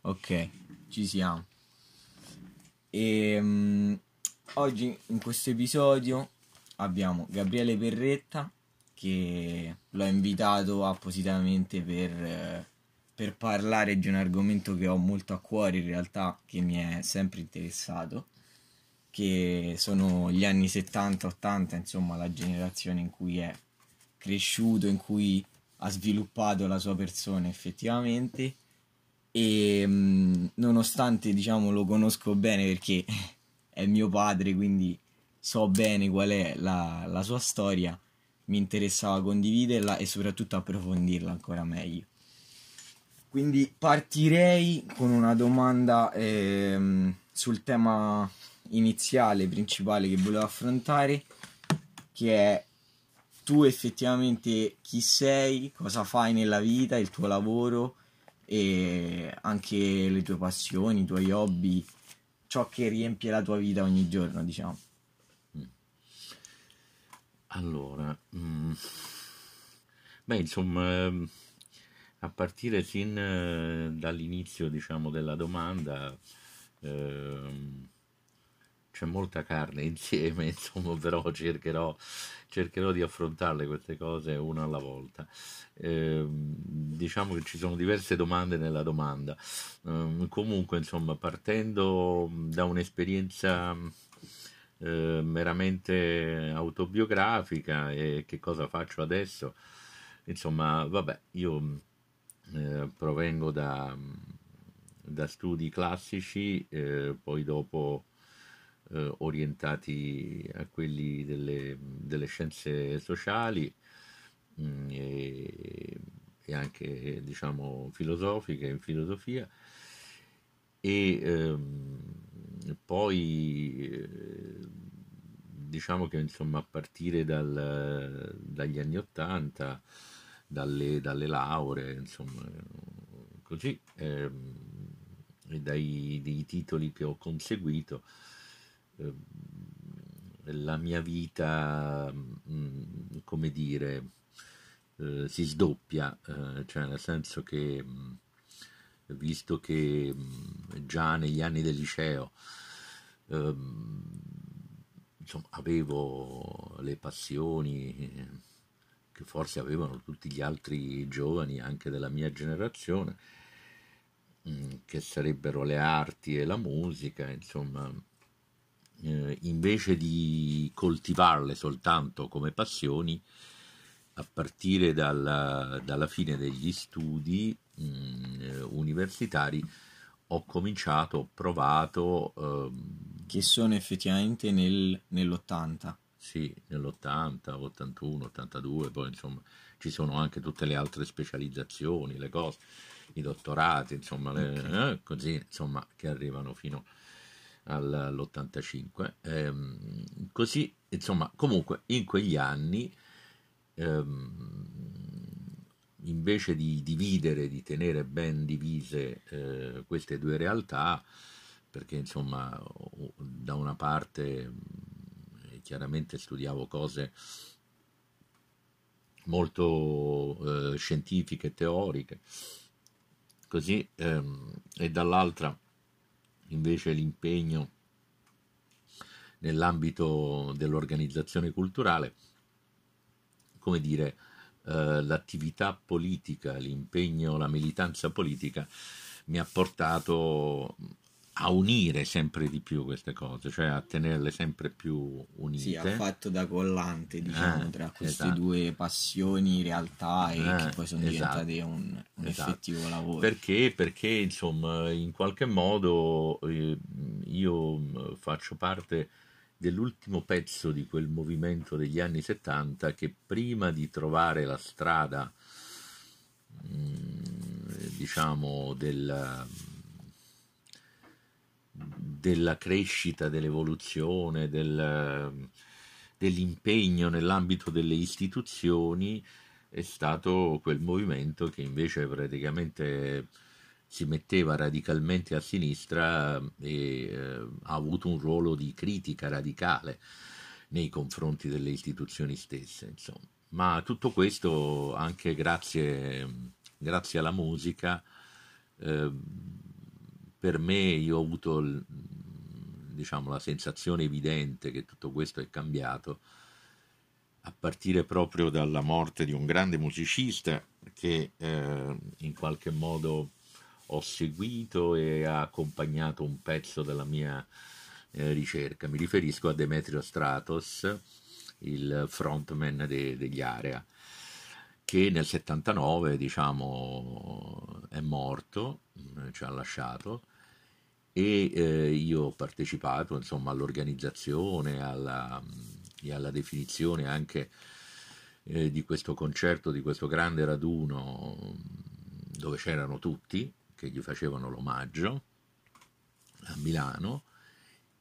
Ok, ci siamo. E um, oggi in questo episodio abbiamo Gabriele Perretta che l'ho invitato appositamente per, per parlare di un argomento che ho molto a cuore in realtà, che mi è sempre interessato, che sono gli anni 70-80, insomma la generazione in cui è cresciuto, in cui ha sviluppato la sua persona effettivamente e mh, nonostante diciamo lo conosco bene perché è mio padre quindi so bene qual è la, la sua storia mi interessava condividerla e soprattutto approfondirla ancora meglio. Quindi partirei con una domanda ehm, sul tema iniziale, principale che volevo affrontare, che è tu effettivamente chi sei, cosa fai nella vita, il tuo lavoro e anche le tue passioni, i tuoi hobby, ciò che riempie la tua vita ogni giorno, diciamo. Allora, mm, beh, insomma, ehm, a partire sin eh, dall'inizio, diciamo, della domanda, ehm, c'è molta carne insieme, insomma, però cercherò, cercherò di affrontarle queste cose una alla volta. Ehm, diciamo che ci sono diverse domande nella domanda. Ehm, comunque, insomma, partendo da un'esperienza eh, meramente autobiografica e che cosa faccio adesso. Insomma, vabbè, io eh, provengo da, da, studi classici, eh, poi dopo eh, orientati a quelli delle, delle scienze sociali mh, mm, e, e, anche, diciamo, filosofiche, in filosofia. E ehm, poi eh, diciamo che insomma a partire dal, dagli anni Ottanta, dalle, dalle, lauree, insomma, così, eh, e dai, titoli che ho conseguito, la mia vita, mm, come dire, eh, si sdoppia, eh, cioè nel senso che... Mh, visto che già negli anni del liceo ehm, insomma, avevo le passioni che forse avevano tutti gli altri giovani anche della mia generazione, che sarebbero le arti e la musica, insomma, eh, invece di coltivarle soltanto come passioni, a partire dalla, dalla fine degli studi mh, mm, universitari ho cominciato, ho provato... Ehm, che sono effettivamente nel, nell'80. Sì, nell'80, 81, 82, poi insomma ci sono anche tutte le altre specializzazioni, le cose, i dottorati, insomma, le, okay. eh, così, insomma, che arrivano fino all'85. Ehm, così, insomma, comunque in quegli anni ehm, invece di dividere, di tenere ben divise eh, queste due realtà, perché insomma da una parte chiaramente studiavo cose molto eh, scientifiche teoriche, così, ehm, e dall'altra invece l'impegno nell'ambito dell'organizzazione culturale, come dire, eh, l'attività politica, l'impegno, la militanza politica mi ha portato a unire sempre di più queste cose, cioè a tenerle sempre più unite. Sì, ha fatto da collante, diciamo, eh, tra queste esatto. due passioni, realtà e eh, che poi sono esatto. diventate un, un esatto. effettivo lavoro. Perché? Perché, insomma, in qualche modo eh, io faccio parte dell'ultimo pezzo di quel movimento degli anni 70 che prima di trovare la strada, mm, diciamo, della, della crescita, dell'evoluzione, del, dell'impegno nell'ambito delle istituzioni, è stato quel movimento che invece praticamente si metteva radicalmente a sinistra e eh, ha avuto un ruolo di critica radicale nei confronti delle istituzioni stesse. Insomma. Ma tutto questo anche grazie grazie alla musica, eh, per me io ho avuto diciamo, la sensazione evidente che tutto questo è cambiato a partire proprio dalla morte di un grande musicista che eh, in qualche modo ho seguito e ha accompagnato un pezzo della mia eh, ricerca. Mi riferisco a Demetrio Stratos, il frontman de- degli Area, che nel 79 diciamo, è morto, ci ha lasciato e eh, io ho partecipato insomma, all'organizzazione alla, e alla definizione anche eh, di questo concerto, di questo grande raduno dove c'erano tutti che gli facevano l'omaggio a Milano.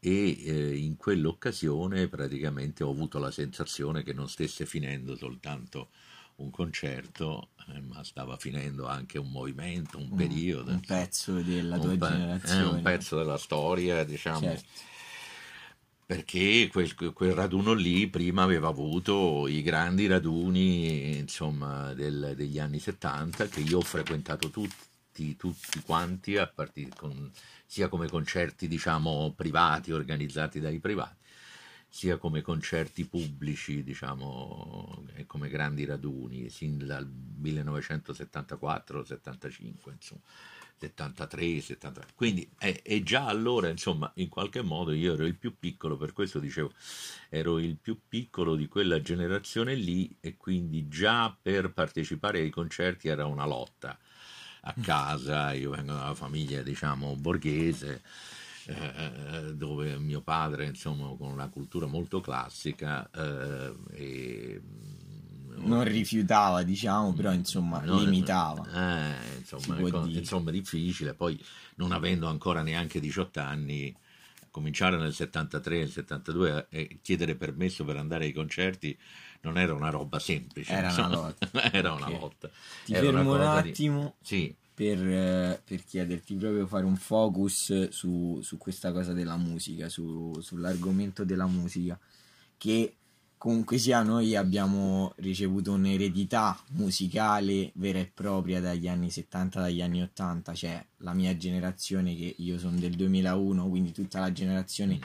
E eh, in quell'occasione praticamente ho avuto la sensazione che non stesse finendo soltanto un concerto, eh, ma stava finendo anche un movimento, un periodo. Un, un pezzo della tua pe- generazione. Eh, un pezzo della storia, diciamo. Certo. Perché quel, quel, raduno lì prima aveva avuto i grandi raduni insomma, del, degli anni 70 che io ho frequentato tutti, tutti quanti, con, sia come concerti diciamo, privati organizzati dai privati, sia come concerti pubblici, diciamo, come grandi raduni, sin dal 1974-75, insomma, 73, 73. Quindi è, è, già allora, insomma, in qualche modo io ero il più piccolo, per questo dicevo, ero il più piccolo di quella generazione lì e quindi già per partecipare ai concerti era una lotta a mm. casa, io vengo da una famiglia, diciamo, borghese eh, dove mio padre, insomma, con una cultura molto classica, eh, e, mm, non rifiutava, diciamo, però insomma no, limitava. Eh, insomma, ecco, insomma, difficile. Poi, non avendo ancora neanche 18 anni, cominciare nel 73 nel 72 e chiedere permesso per andare ai concerti non era una roba semplice. Era insomma, una lotta. era una lotta. Ti era fermo un attimo. Di... Sì per, eh, per, chiederti proprio fare un focus su, su questa cosa della musica, su, sull'argomento della musica, che comunque sia noi abbiamo ricevuto un'eredità musicale vera e propria dagli anni 70, dagli anni 80, cioè la mia generazione che io sono del 2001, quindi tutta la generazione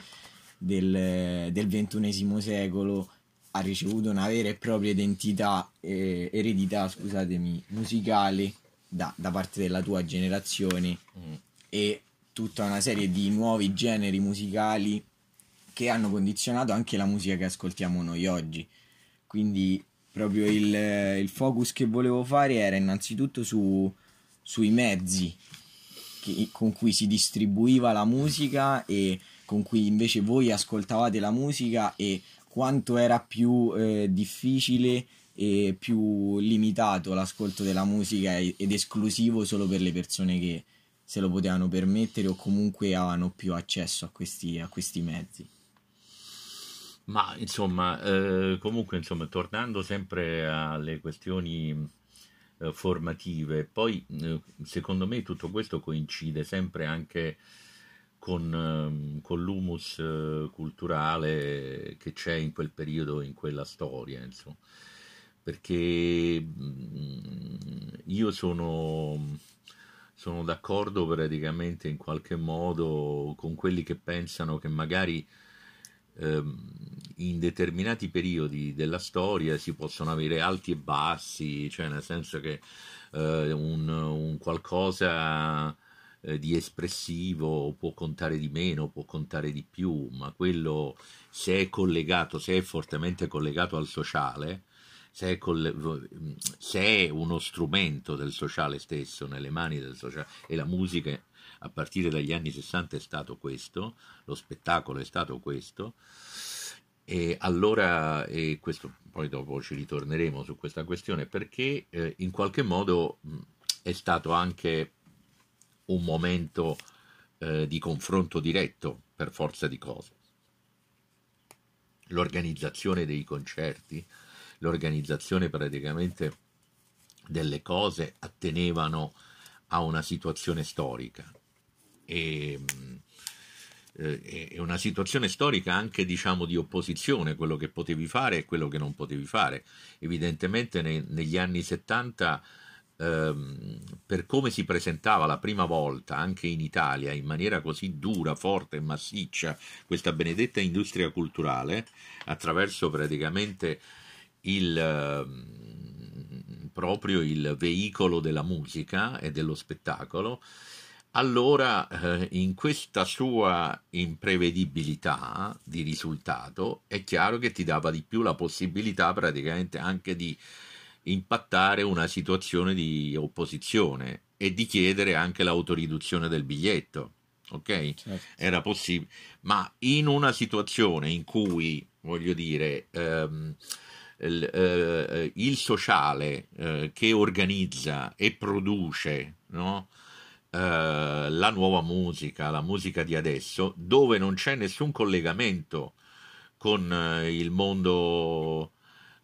del, del XXI secolo ha ricevuto una vera e propria identità, eh, eredità, scusatemi, musicale da, da parte della tua generazione mm. e tutta una serie di nuovi generi musicali che hanno condizionato anche la musica che ascoltiamo noi oggi. Quindi proprio il, il focus che volevo fare era innanzitutto su, sui mezzi che, con cui si distribuiva la musica e con cui invece voi ascoltavate la musica e quanto era più eh, difficile e più limitato l'ascolto della musica ed esclusivo solo per le persone che se lo potevano permettere o comunque avevano più accesso a questi, a questi mezzi. Ma insomma, eh, comunque, insomma, tornando sempre alle questioni eh, formative, poi eh, secondo me tutto questo coincide sempre anche con, ehm, con l'humus eh, culturale che c'è in quel periodo, in quella storia, insomma perché mm, io sono, sono d'accordo praticamente in qualche modo con quelli che pensano che magari ehm, in determinati periodi della storia si possono avere alti e bassi, cioè nel senso che eh, un, un, qualcosa eh, di espressivo può contare di meno, può contare di più, ma quello se è collegato, se è fortemente collegato al sociale, se è, coll- se è, uno strumento del sociale stesso, nelle mani del sociale, e la musica a partire dagli anni 60 è stato questo, lo spettacolo è stato questo, e allora, e questo poi dopo ci ritorneremo su questa questione, perché eh, in qualche modo mh, è stato anche un momento eh, di confronto diretto per forza di cose. L'organizzazione dei concerti, l'organizzazione praticamente delle cose attenevano a una situazione storica. E, eh, è una situazione storica anche diciamo di opposizione quello che potevi fare e quello che non potevi fare. Evidentemente ne, negli anni 70 ehm, per come si presentava la prima volta anche in Italia in maniera così dura, forte e massiccia questa benedetta industria culturale attraverso praticamente il, ehm, proprio il veicolo della musica e dello spettacolo, allora eh, in questa sua imprevedibilità di risultato è chiaro che ti dava di più la possibilità praticamente anche di impattare una situazione di opposizione e di chiedere anche l'autoriduzione del biglietto. Ok? Certo. Era possibile, ma in una situazione in cui, voglio dire, ehm, il, eh, il, sociale eh, che organizza e produce no? eh, la nuova musica, la musica di adesso, dove non c'è nessun collegamento con eh, il mondo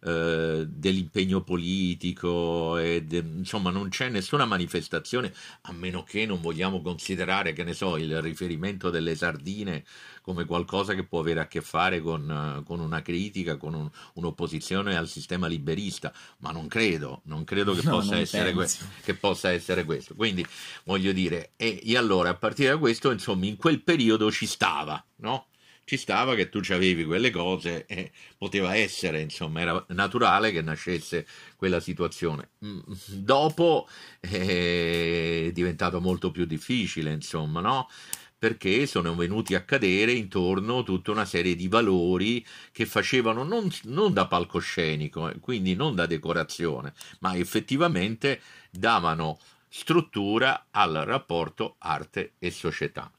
eh, dell'impegno politico, e de, insomma non c'è nessuna manifestazione, a meno che non vogliamo considerare, che ne so, il riferimento delle sardine come qualcosa che può avere a che fare con, con una critica, con un, un'opposizione al sistema liberista, ma non credo, non credo che, no, possa essere que- che possa essere questo. Quindi voglio dire, e, e allora a partire da questo, insomma, in quel periodo ci stava, no? Ci stava che tu avevi quelle cose e poteva essere, insomma, era naturale che nascesse quella situazione. Mm, dopo è diventato molto più difficile, insomma, no? perché sono venuti a cadere intorno tutta una serie di valori che facevano non, non, da palcoscenico, eh, quindi non da decorazione, ma effettivamente davano struttura al rapporto arte e società.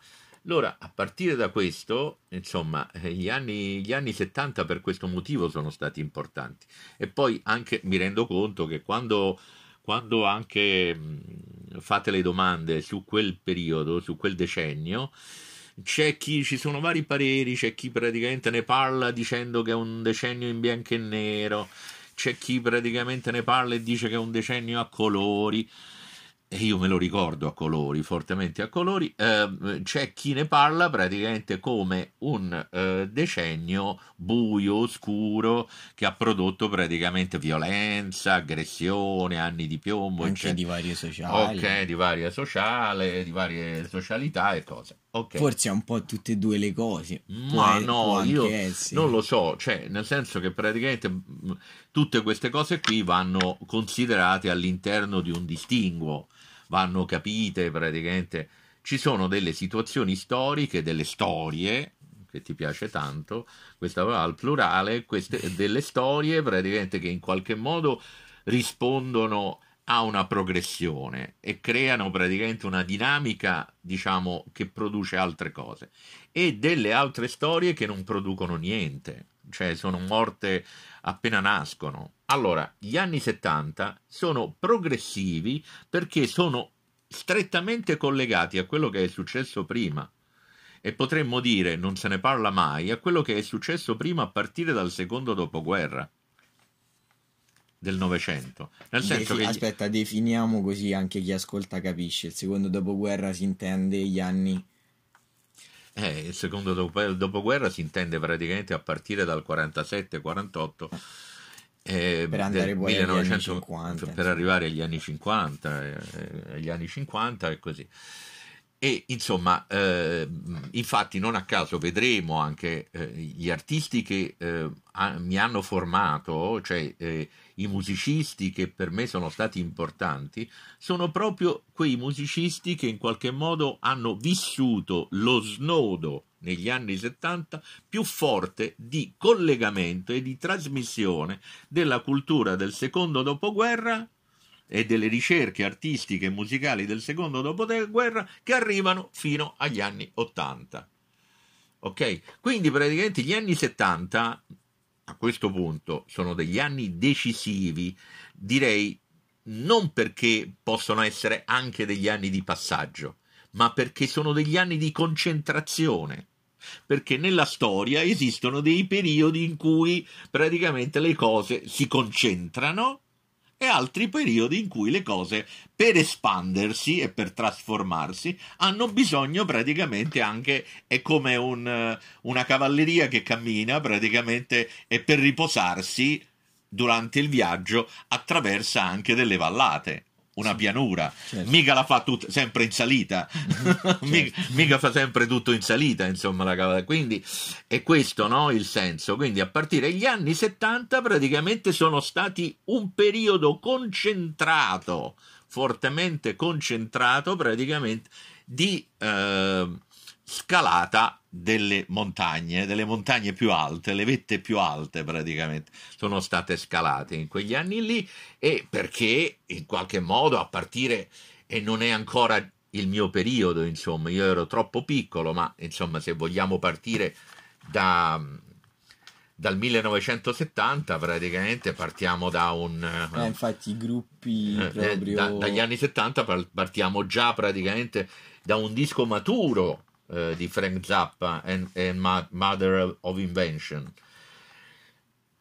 Allora, a partire da questo, insomma, eh, gli anni, gli anni 70 per questo motivo sono stati importanti. E poi anche mi rendo conto che quando, quando anche fate le domande su quel periodo, su quel decennio, c'è chi, ci sono vari pareri, c'è chi praticamente ne parla dicendo che è un decennio in bianco e nero, c'è chi praticamente ne parla e dice che è un decennio a colori e io me lo ricordo a colori, fortemente a colori, eh, c'è chi ne parla praticamente come un eh, decennio buio, oscuro, che ha prodotto praticamente violenza, aggressione, anni di piombo, anche eccetera. di varie sociali. Ok, di varie sociali, di varie socialità e cose. Okay. Forse è un po' tutte e due le cose. Ma può, no, io essere. non lo so, cioè, nel senso che praticamente tutte queste cose qui vanno considerate all'interno di un distinguo vanno capite praticamente. Ci sono delle situazioni storiche, delle storie, che ti piace tanto, questa al plurale, queste, delle storie praticamente che in qualche modo rispondono a una progressione e creano praticamente una dinamica, diciamo, che produce altre cose e delle altre storie che non producono niente, cioè sono morte appena nascono. Allora, gli anni 70 sono progressivi perché sono strettamente collegati a quello che è successo prima. E potremmo dire, non se ne parla mai, a quello che è successo prima a partire dal secondo dopoguerra del Novecento. Nel senso Defi- che... Aspetta, definiamo così anche chi ascolta capisce. Il secondo dopoguerra si intende gli anni... Eh, il secondo dopoguerra si intende praticamente a partire dal 47-48 eh, per andare poi 1900, 50, per arrivare agli anni 50, eh, agli anni 50 e così. E insomma, eh, infatti, non a caso vedremo anche eh, gli artisti che eh, a, mi hanno formato, cioè eh, i musicisti che per me sono stati importanti, sono proprio quei musicisti che in qualche modo hanno vissuto lo snodo negli anni 70 più forte di collegamento e di trasmissione della cultura del secondo dopoguerra e delle ricerche artistiche e musicali del secondo dopoguerra che arrivano fino agli anni 80. Ok? Quindi praticamente gli anni 70 a questo punto sono degli anni decisivi, direi non perché possono essere anche degli anni di passaggio, ma perché sono degli anni di concentrazione. Perché nella storia esistono dei periodi in cui praticamente le cose si concentrano e altri periodi in cui le cose per espandersi e per trasformarsi hanno bisogno praticamente anche è come un, una cavalleria che cammina praticamente e per riposarsi durante il viaggio attraversa anche delle vallate una pianura, Certo. mica la fa tut- sempre in salita, mica, mica fa sempre tutto in salita, insomma, la cavata. Quindi è questo no, il senso. Quindi a partire dagli anni 70 praticamente sono stati un periodo concentrato, fortemente concentrato praticamente di eh, scalata delle montagne, delle montagne più alte, le vette più alte praticamente sono state scalate in quegli anni lì. E perché in qualche modo a partire e non è ancora il mio periodo, insomma, io ero troppo piccolo, ma insomma, se vogliamo partire da, dal 1970, praticamente partiamo da un Eh, infatti i gruppi eh, proprio... da- dagli anni 70 par- partiamo già praticamente da un disco maturo eh, di Frank Zappa and, and Mother of Invention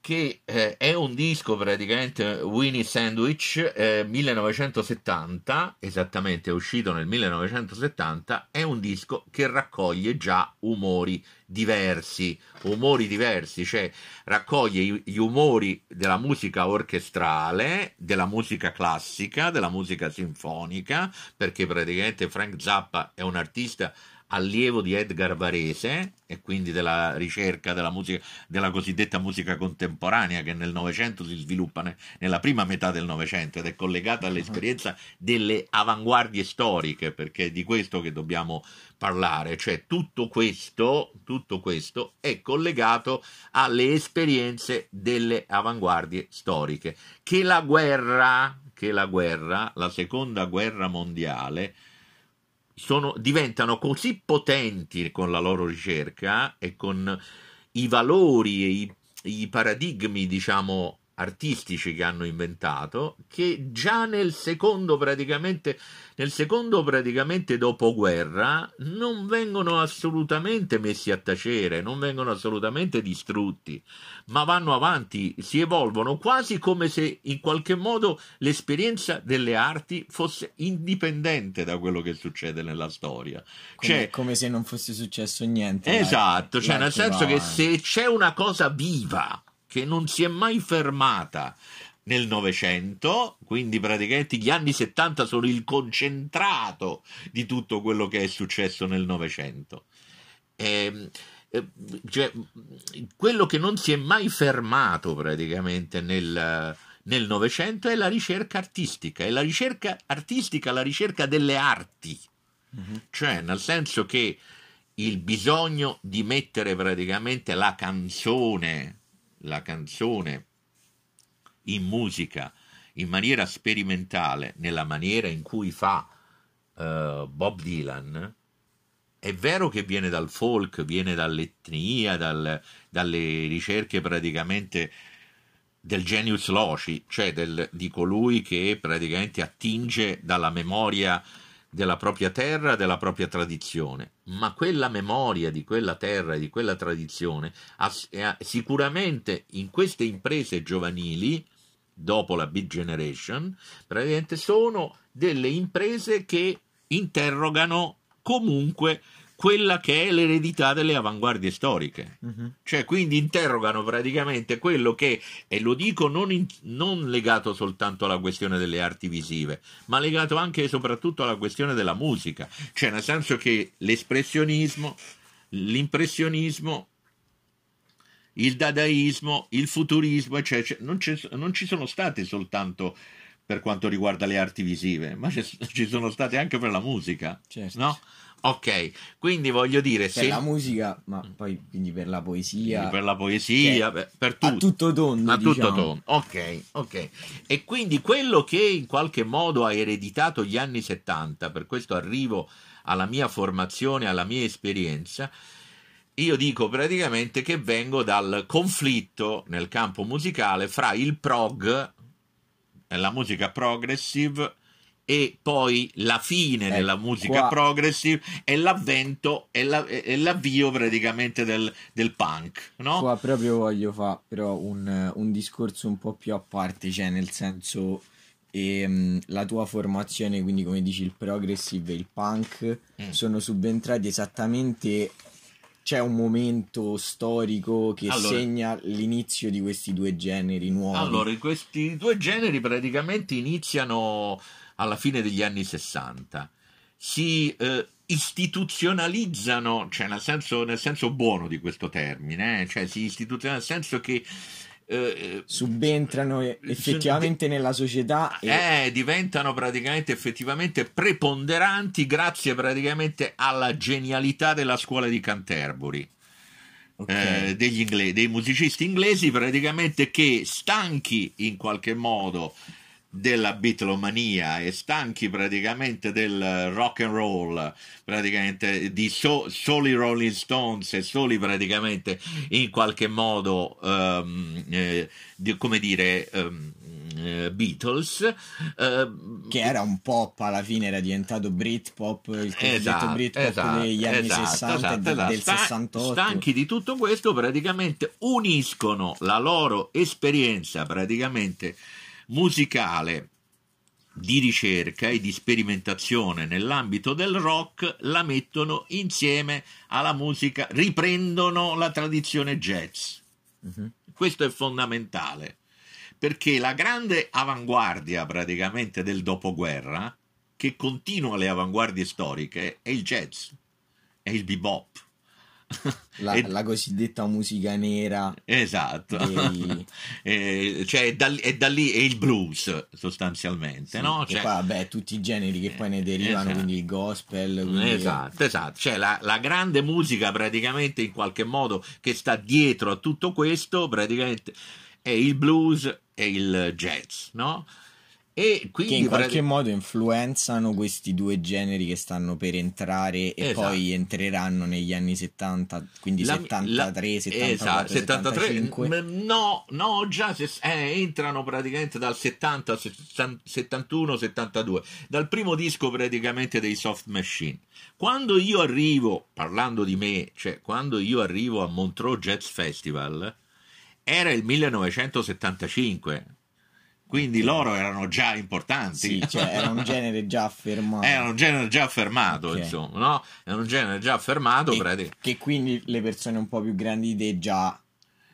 che eh, è un disco praticamente Winnie Sandwich eh, 1970 esattamente è uscito nel 1970 è un disco che raccoglie già umori diversi umori diversi cioè raccoglie gli umori della musica orchestrale, della musica classica, della musica sinfonica, perché praticamente Frank Zappa è un artista allievo di Edgar Varese e quindi della ricerca della musica, della cosiddetta musica contemporanea che nel Novecento si sviluppa ne- nella prima metà del Novecento ed è collegata all'esperienza delle avanguardie storiche, perché è di questo che dobbiamo parlare, cioè tutto questo, tutto questo è collegato alle esperienze delle avanguardie storiche. Che la guerra, che la guerra, la seconda guerra mondiale, sono- diventano così potenti con la loro ricerca e con i valori e i, i paradigmi, diciamo, artistici che hanno inventato, che già nel secondo praticamente, nel secondo praticamente dopoguerra non vengono assolutamente messi a tacere, non vengono assolutamente distrutti, ma vanno avanti, si evolvono quasi come se in qualche modo l'esperienza delle arti fosse indipendente da quello che succede nella storia. come, Cioè, come se non fosse successo niente. Esatto, cioè nel senso va che se c'è una cosa viva che non si è mai fermata nel Novecento, quindi praticamente gli anni 70 sono il concentrato di tutto quello che è successo nel Novecento. Ehm, eh, cioè, quello che non si è mai fermato praticamente nel nel Novecento è la ricerca artistica, è la ricerca artistica, la ricerca delle arti, Mhm. cioè nel senso che il bisogno di mettere praticamente la canzone, la canzone in musica in maniera sperimentale, nella maniera in cui fa eh, Bob Dylan, è vero che viene dal folk, viene dall'etnia, dal- dalle ricerche praticamente del genius loci, cioè del- di colui che praticamente attinge dalla memoria della propria terra, della propria tradizione, ma quella memoria di quella terra e di quella tradizione sicuramente in queste imprese giovanili, dopo la Big Generation, praticamente sono delle imprese che interrogano comunque quella che è l'eredità delle avanguardie storiche. Mhm. Cioè, quindi interrogano praticamente quello che, e lo dico non, in- non legato soltanto alla questione delle arti visive, ma legato anche e soprattutto alla questione della musica. Cioè, nel senso che l'espressionismo, l'impressionismo, il dadaismo, il futurismo, eccetera, non, non ci sono state soltanto per quanto riguarda le arti visive, ma ci sono state anche per la musica, Certo. no? Ok, quindi voglio dire, Per se la musica, ma poi quindi per la poesia, per la poesia, Cioè, per, per a tutto. tutto tondo, A tutto diciamo. tondo. Ok, ok. E quindi quello che in qualche modo ha ereditato gli anni 70, per questo arrivo alla mia formazione, alla mia esperienza, io dico praticamente che vengo dal conflitto nel campo musicale fra il prog, la musica progressive, e poi la fine Ecco, della musica qua- progressive e l'avvento e, la- e l'avvio praticamente del, del punk, no? Qua proprio voglio fare però un, un discorso un po' più a parte, cioè nel senso ehm, la tua formazione, quindi come dici il progressive e il punk, Mm. sono subentrati esattamente, c'è un momento storico che Allora- segna l'inizio di questi due generi nuovi. Allora, questi due generi praticamente iniziano alla fine degli anni 60 si eh, istituzionalizzano, cioè nel senso, nel senso, buono di questo termine, eh? cioè si istituzionalizzano nel senso che eh, subentrano effettivamente nella società e... eh, diventano praticamente effettivamente preponderanti grazie praticamente alla genialità della scuola di Canterbury okay. eh, degli inglesi, dei musicisti inglesi praticamente che stanchi in qualche modo della Beatlemania e stanchi praticamente del rock and roll, praticamente di so, soli Rolling Stones e soli praticamente in qualche modo, um, eh, di, come dire, um, Beatles uh, che era un pop alla fine era diventato Britpop il cosiddetto esatto, Britpop esatto, degli anni esatto, 60 esatto, del, del esatto. 68 stanchi di tutto questo praticamente uniscono la loro esperienza praticamente musicale di ricerca e di sperimentazione nell'ambito del rock la mettono insieme alla musica, riprendono la tradizione jazz. Uh-huh. Questo è fondamentale perché la grande avanguardia praticamente del dopoguerra, che continua le avanguardie storiche, è il jazz, è il bebop la, e... la, cosiddetta musica nera. Esatto, dei... eh, cioè è da, è da, lì è il blues sostanzialmente, sì, no? Cioè... poi vabbè tutti i generi che poi ne derivano, esatto. quindi il gospel. Quindi... Esatto, esatto, cioè la, la, grande musica praticamente in qualche modo che sta dietro a tutto questo praticamente è il blues e il jazz, no? E quindi che in qualche pratic- modo influenzano questi due generi che stanno per entrare e esatto. poi entreranno negli anni 70, quindi la, 73, la, 74, esatto, 73, 75. No, no, già se, eh, entrano praticamente dal 70, 71, 72, dal primo disco praticamente dei Soft Machine. Quando io arrivo, parlando di me, cioè quando io arrivo a Montreux Jazz Festival, era il 1975 quindi loro erano già importanti. Sì, cioè era un genere già affermato. Era un genere già affermato, okay. insomma, no? Era un genere già affermato. E, praticamente. Che quindi le persone un po' più grandi di te già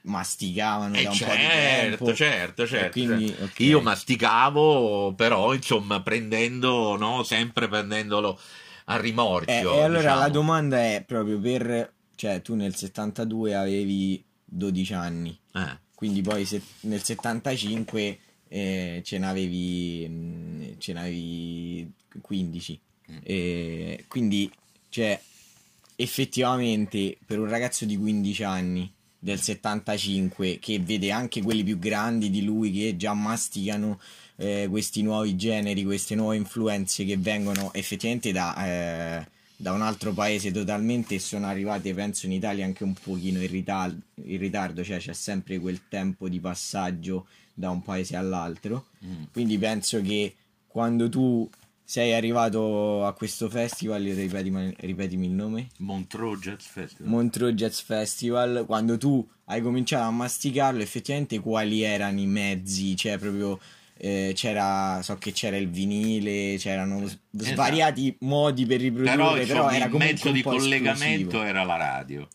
masticavano eh da un certo, po' di tempo. Certo, certo, quindi, certo. Okay. Io masticavo, però, insomma, prendendo, no? Sempre prendendolo a rimorchio. Eh, e allora diciamo. la domanda è proprio per... Cioè, tu nel 72 avevi 12 anni. Eh. Quindi poi se, nel 75 eh, ce n'avevi, mm, ce n'avevi 15. Mm. Eh, quindi, cioè, effettivamente per un ragazzo di 15 anni del 75 che vede anche quelli più grandi di lui che già masticano eh, questi nuovi generi, queste nuove influenze che vengono effettivamente da, eh, da un altro paese totalmente e sono arrivate penso in Italia anche un pochino in ritardo, in ritardo cioè c'è sempre quel tempo di passaggio da un paese all'altro. Mm. Quindi penso che quando tu sei arrivato a questo festival, ripetimi, ripetimi il nome? Montreux Jazz Festival. Montreux Jazz Festival, quando tu hai cominciato a masticarlo, effettivamente quali erano i mezzi? Cioè proprio... Eh, c'era so che c'era il vinile c'erano esatto. svariati modi per riprodurre però, però era il mezzo di collegamento esclusivo. era la radio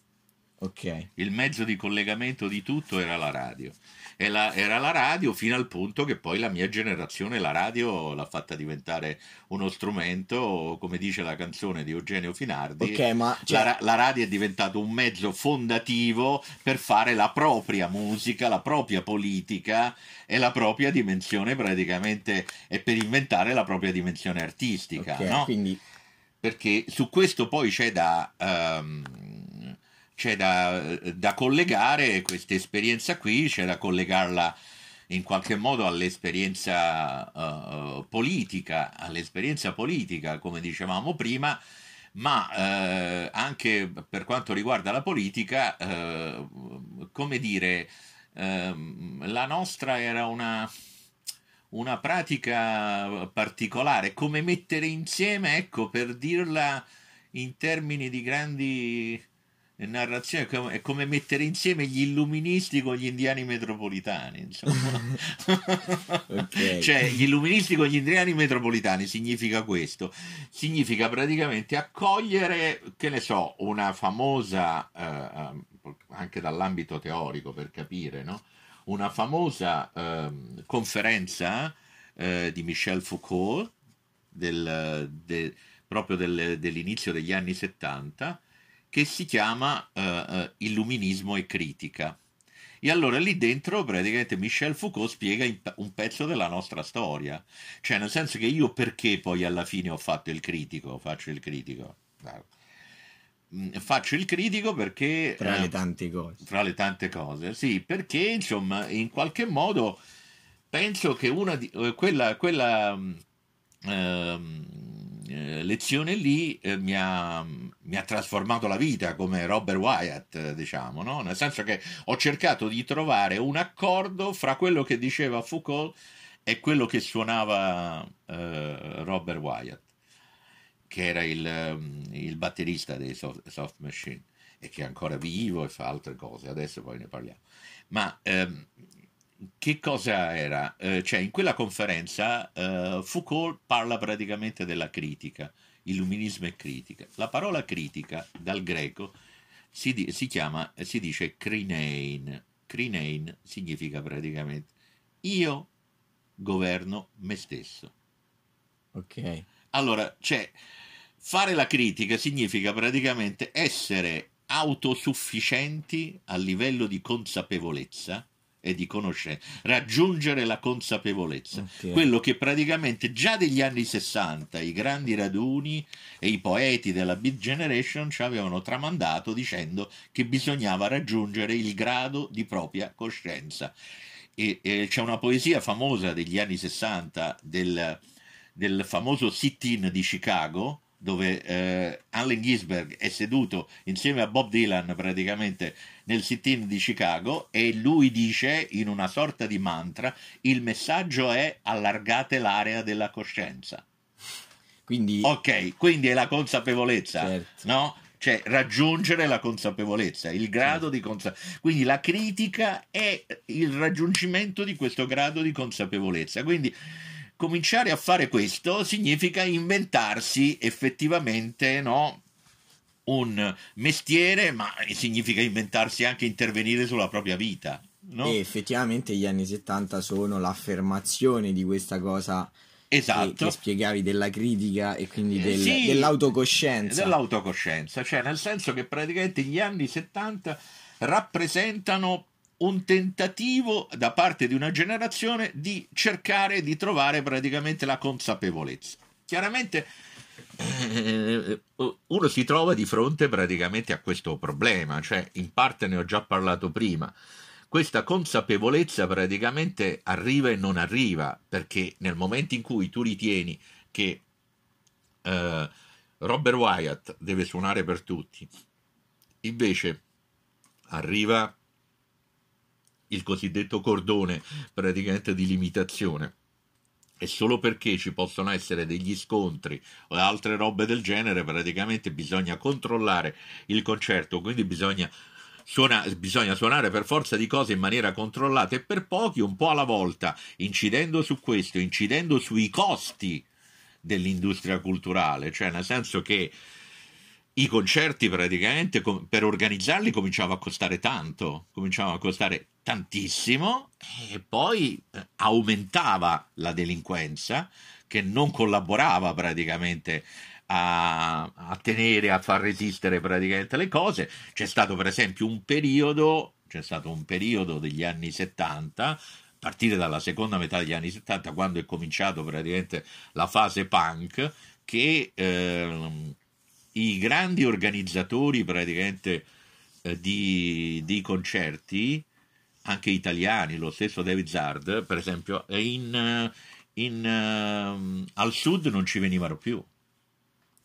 ok il mezzo di collegamento di tutto era la radio era la radio fino al punto che poi la mia generazione la radio l'ha fatta diventare uno strumento, come dice la canzone di Eugenio Finardi, okay, ma, cioè... la, la, radio è diventato un mezzo fondativo per fare la propria musica, la propria politica e la propria dimensione praticamente e per inventare la propria dimensione artistica. Okay, no? quindi... Perché su questo poi c'è da... Um, c'è da, da collegare questa esperienza qui, c'è da collegarla in qualche modo all'esperienza uh, politica, all'esperienza politica, come dicevamo prima, ma uh, anche per quanto riguarda la politica, uh, come dire, ehm, la nostra era una, una pratica particolare, come mettere insieme, ecco, per dirla in termini di grandi narrazione è come mettere insieme gli illuministi con gli indiani metropolitani insomma okay. cioè gli illuministi con gli indiani metropolitani significa questo significa praticamente accogliere che ne so una famosa eh, anche dall'ambito teorico per capire no? una famosa eh, conferenza eh, di Michel Foucault del, de, proprio del, dell'inizio degli anni 70 che si chiama uh, Illuminismo e critica. E allora lì dentro praticamente Michel Foucault spiega un pezzo della nostra storia, cioè nel senso che io perché poi alla fine ho fatto il critico, faccio il critico. Mm, faccio il critico perché... Tra le tante cose. Tra le tante cose, sì, perché insomma in qualche modo penso che una di... quella... quella eh, lezione lì eh, mi, ha, mi, ha, trasformato la vita come Robert Wyatt, diciamo, no? nel senso che ho cercato di trovare un accordo fra quello che diceva Foucault e quello che suonava eh, Robert Wyatt che era il, ehm, il batterista dei soft, soft, Machine e che è ancora vivo e fa altre cose, adesso poi ne parliamo. Ma ehm, che cosa era? Eh, cioè, in quella conferenza eh, Foucault parla praticamente della critica, illuminismo e critica. La parola critica dal greco si, di, si chiama, si dice krinein. Krinein significa praticamente io governo me stesso. Ok. Allora, cioè, Fare la critica significa praticamente essere autosufficienti a livello di consapevolezza e di conoscenza, raggiungere la consapevolezza, okay. quello che praticamente già degli anni 60 i grandi raduni e i poeti della Beat Generation ci avevano tramandato dicendo che bisognava raggiungere il grado di propria coscienza. E, e c'è una poesia famosa degli anni 60 del, del famoso sit-in di Chicago, dove eh, Allen Ginsberg è seduto insieme a Bob Dylan praticamente nel sit-in di Chicago e lui dice in una sorta di mantra il messaggio è allargate l'area della coscienza. Quindi... Ok, quindi è la consapevolezza, certo. no? Cioè raggiungere la consapevolezza, il grado certo. di consapevolezza. Quindi la critica è il raggiungimento di questo grado di consapevolezza. Quindi cominciare a fare questo significa inventarsi effettivamente no, un mestiere, ma significa inventarsi anche intervenire sulla propria vita. No? E effettivamente gli anni 70 sono l'affermazione di questa cosa esatto. che, che spiegavi della critica e quindi del, sì, dell'autocoscienza. Dell'autocoscienza, cioè nel senso che praticamente gli anni 70 rappresentano un tentativo da parte di una generazione di cercare di trovare praticamente la consapevolezza. Chiaramente eh, uno si trova di fronte praticamente a questo problema, cioè in parte ne ho già parlato prima. Questa consapevolezza praticamente arriva e non arriva, perché nel momento in cui tu ritieni che eh, Robert Wyatt deve suonare per tutti, invece arriva il cosiddetto cordone praticamente di limitazione. E solo perché ci possono essere degli scontri o altre robe del genere praticamente bisogna controllare il concerto. Quindi bisogna, suona, bisogna suonare per forza di cose in maniera controllata e per pochi un po' alla volta incidendo su questo incidendo sui costi dell'industria culturale. Cioè nel senso che i concerti praticamente per organizzarli cominciava a costare tanto, cominciava a costare tantissimo e poi eh, aumentava la delinquenza che non collaborava praticamente a, a, tenere, a far resistere praticamente le cose. C'è stato per esempio un periodo, c'è stato un periodo degli anni 70, a partire dalla seconda metà degli anni 70, quando è cominciato praticamente la fase punk, che eh, i grandi organizzatori praticamente eh, di, di, concerti, anche italiani, lo stesso David Zard, per esempio, in, in, uh, al sud non ci venivano più.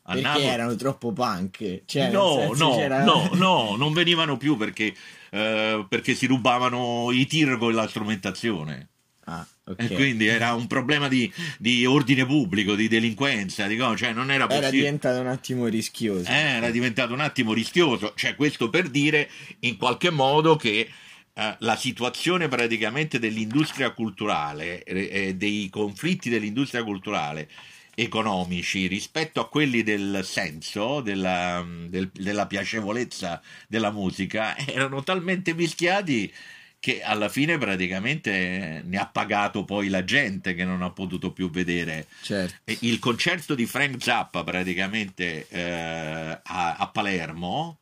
A perché Napoli... erano troppo punk? Cioè, no, no, c'era... no, no, non venivano più perché, uh, perché si rubavano i tir con la strumentazione. Ah, okay. E quindi era un problema di, di ordine pubblico, di delinquenza, di cioè non era possibile. Era diventato un attimo rischioso. Eh, era diventato un attimo rischioso, cioè questo per dire in qualche modo che eh, la situazione praticamente dell'industria culturale e eh, dei conflitti dell'industria culturale economici rispetto a quelli del senso, della, del, della piacevolezza della musica, erano talmente mischiati che alla fine praticamente ne ha pagato poi la gente che non ha potuto più vedere. Certo. Il concerto di Frank Zappa praticamente eh, a, a, Palermo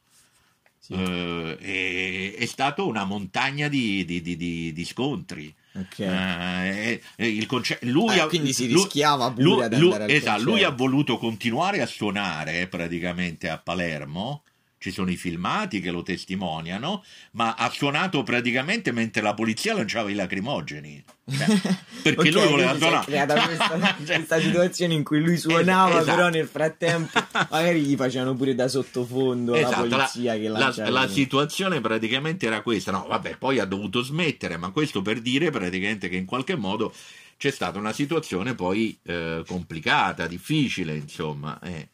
sì. eh, è, è, stato una montagna di, di, di, di scontri. Okay. Eh, lui ah, quindi si rischiava pure lui, ad lui, esatto, lui ha voluto continuare a suonare praticamente a Palermo ci sono i filmati che lo testimoniano, ma ha suonato praticamente mentre la polizia lanciava i lacrimogeni. Cioè, perché okay, lui voleva suonare. Si è creata questa, questa, situazione in cui lui suonava, esatto. però nel frattempo magari gli facevano pure da sottofondo esatto, la polizia la, che lanciava. La, la situazione praticamente era questa. No, vabbè, poi ha dovuto smettere, ma questo per dire praticamente che in qualche modo c'è stata una situazione poi eh, complicata, difficile, insomma. Eh.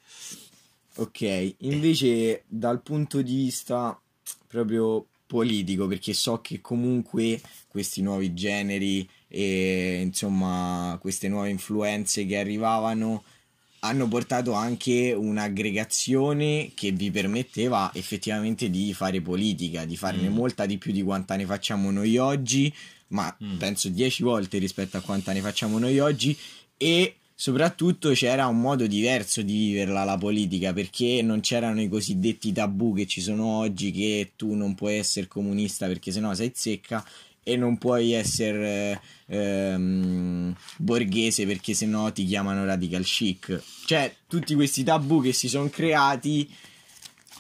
Ok, invece dal punto di vista proprio politico, perché so che comunque questi nuovi generi e insomma queste nuove influenze che arrivavano hanno portato anche un'aggregazione che vi permetteva effettivamente di fare politica, di farne mm. molta di più di quanta ne facciamo noi oggi, ma mm. penso dieci volte rispetto a quanta ne facciamo noi oggi e soprattutto c'era un modo diverso di viverla la politica perché non c'erano i cosiddetti tabù che ci sono oggi che tu non puoi essere comunista perché sennò sei zecca e non puoi essere ehm, borghese perché sennò ti chiamano radical chic. Cioè tutti questi tabù che si sono creati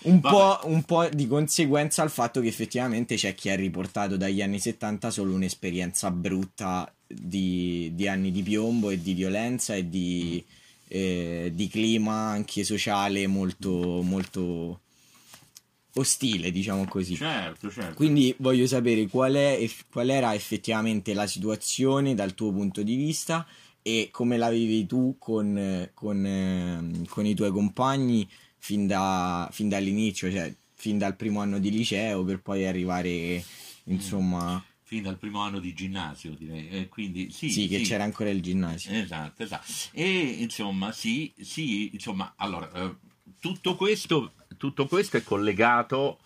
un po', un po', di conseguenza al fatto che effettivamente c'è chi ha riportato dagli anni 70 solo un'esperienza brutta di, di anni di piombo e di violenza e di, eh, di clima anche sociale molto, molto ostile, diciamo così. Certo, certo. Quindi voglio sapere qual, è, qual era effettivamente la situazione dal tuo punto di vista e come la vivi tu con, con, ehm, con i tuoi compagni fin, da, fin dall'inizio, cioè fin dal primo anno di liceo per poi arrivare insomma fin dal primo anno di ginnasio, direi. Eh, quindi, sì, sì, che c'era ancora il ginnasio. Esatto, esatto. E insomma, sì, sì, insomma, allora, eh, tutto, questo, tutto questo è collegato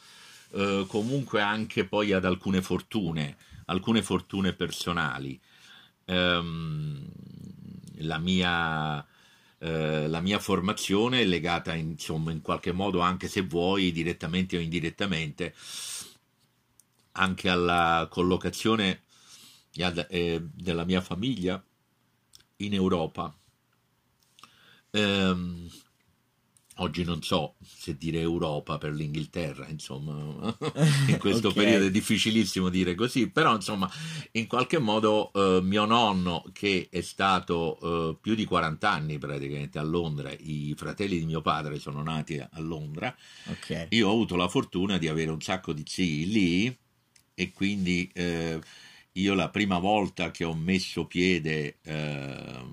eh, comunque anche poi ad alcune fortune, alcune fortune personali. Ehm, la mia... Eh, la mia formazione è legata insomma in qualche modo anche se vuoi direttamente o indirettamente anche alla collocazione eh, della mia famiglia in Europa. Ehm, oggi non so se dire Europa per l'Inghilterra, insomma, in questo okay. periodo è difficilissimo dire così, però insomma, in qualche modo eh, mio nonno che è stato eh, più di 40 anni praticamente a Londra, i fratelli di mio padre sono nati a Londra, okay. io ho avuto la fortuna di avere un sacco di zii lì e quindi eh, io la prima volta che ho messo piede eh,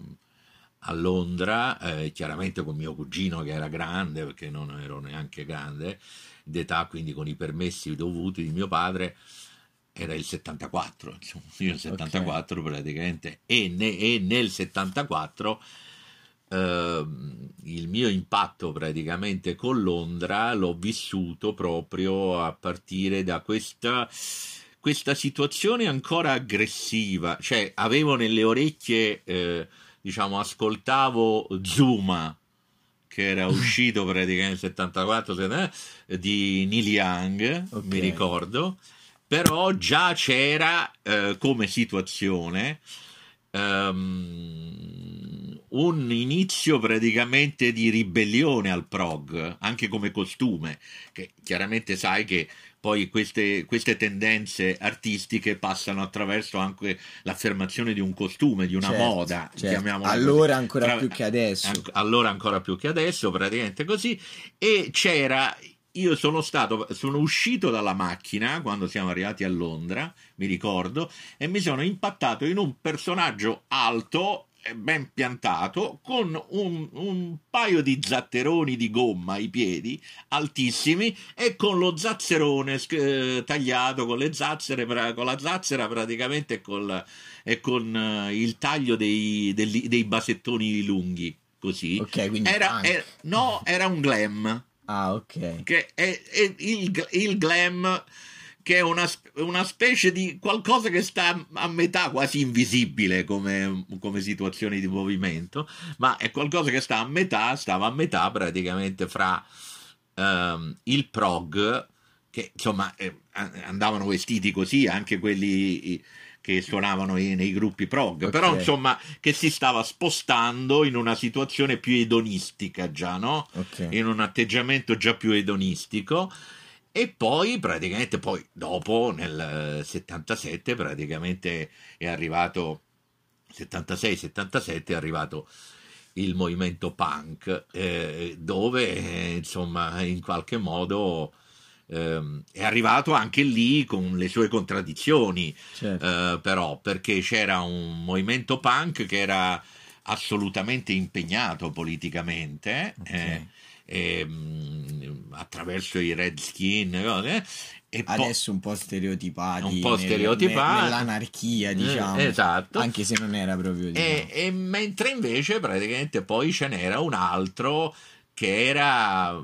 a Londra, eh, chiaramente con mio cugino che era grande, perché non ero neanche grande d'età, quindi con i permessi dovuti di mio padre, era il 74, insomma, io nel 74 okay. praticamente, e, ne, e, nel 74 eh, il mio impatto praticamente con Londra l'ho vissuto proprio a partire da questa questa situazione ancora aggressiva, cioè avevo nelle orecchie, eh, diciamo, ascoltavo Zuma, che era uscito praticamente nel 74 eh, di Neil Young, okay. mi ricordo, però già c'era eh, come situazione um, un inizio praticamente di ribellione al prog, anche come costume, che chiaramente sai che poi queste, queste, tendenze artistiche passano attraverso anche l'affermazione di un costume, di una certo, moda. Certo. Allora così. ancora Tra, più che adesso. Allora ancora più che adesso, praticamente così. E c'era, io sono stato, sono uscito dalla macchina quando siamo arrivati a Londra, mi ricordo, e mi sono impattato in un personaggio alto ben piantato con un, un, paio di zatteroni di gomma ai piedi altissimi e con lo zazzerone eh, tagliato con le zazzere con la zazzera praticamente col, e con eh, il taglio dei, dei, dei, basettoni lunghi così. Ok quindi era, era, no era un glam ah ok. Che è, è il, il glam che è una, una, specie di qualcosa che sta a metà, quasi invisibile come, come situazione di movimento, ma è qualcosa che sta a metà, stava a metà praticamente fra um, il prog, che insomma eh, andavano vestiti così, anche quelli che suonavano nei gruppi prog, okay. però insomma che si stava spostando in una situazione più edonistica già, no? Okay. In un atteggiamento già più edonistico e poi praticamente poi dopo nel 77 praticamente è arrivato 76-77 è arrivato il movimento punk eh, dove eh, insomma in qualche modo eh, è arrivato anche lì con le sue contraddizioni certo. eh, però perché c'era un movimento punk che era assolutamente impegnato politicamente okay. eh, ehm, attraverso i Redskin eh, e adesso un po' stereotipati un po' stereotipati nell'anarchia eh, diciamo esatto anche se non era proprio diciamo. e, e, mentre invece praticamente poi ce n'era un altro che era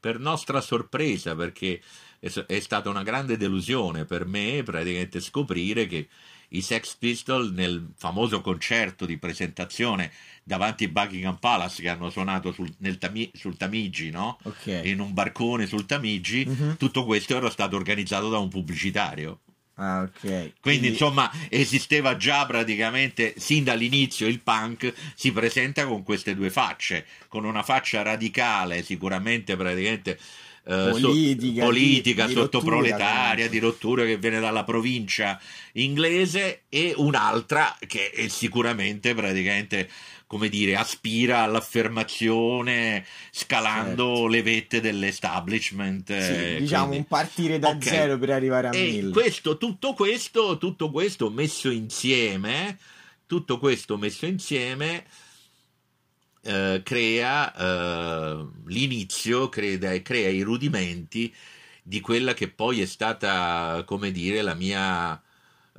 per nostra sorpresa perché è, stata una grande delusione per me praticamente scoprire che i Sex Pistols nel famoso concerto di presentazione davanti a Buckingham Palace che hanno suonato sul, Tami, sul Tamigi, no? okay. in un barcone sul Tamigi, mm-hmm. tutto questo era stato organizzato da un pubblicitario. Ah, ok. Quindi, Quindi, insomma, esisteva già praticamente sin dall'inizio il punk si presenta con queste due facce, con una faccia radicale, sicuramente praticamente eh, politica, politica di, sottoproletaria, di rottura che viene dalla provincia inglese e un'altra che è sicuramente praticamente come dire, aspira all'affermazione scalando certo. le vette dell'establishment. Sì, eh, diciamo quindi... un partire da okay. zero per arrivare a e mille. Questo, tutto, questo, tutto questo messo insieme, tutto questo messo insieme eh, crea eh, l'inizio, crea, crea i rudimenti di quella che poi è stata, come dire, la mia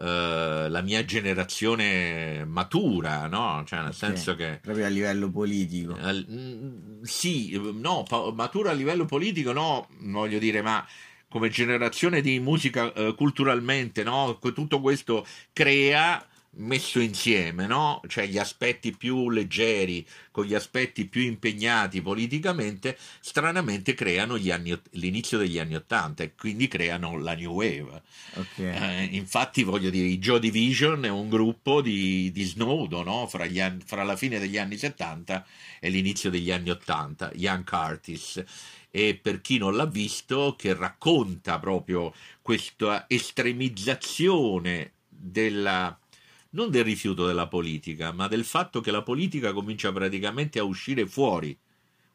eh, la mia generazione matura, no? Cioè, nel senso che. Proprio a livello politico. Uh, sì, no, matura a livello politico, no, voglio dire, ma come generazione di musica uh, culturalmente, no? Tutto questo crea messo insieme, no? cioè gli aspetti più leggeri con gli aspetti più impegnati politicamente, stranamente creano anni, l'inizio degli anni Ottanta e quindi creano la New Wave. Okay. Eh, infatti, voglio dire, i Joe Division è un gruppo di, di Snowdo no? fra, anni, fra, la fine degli anni 70 e l'inizio degli anni 80, Young Curtis. E per chi non l'ha visto, che racconta proprio questa estremizzazione della non del rifiuto della politica, ma del fatto che la politica comincia praticamente a uscire fuori,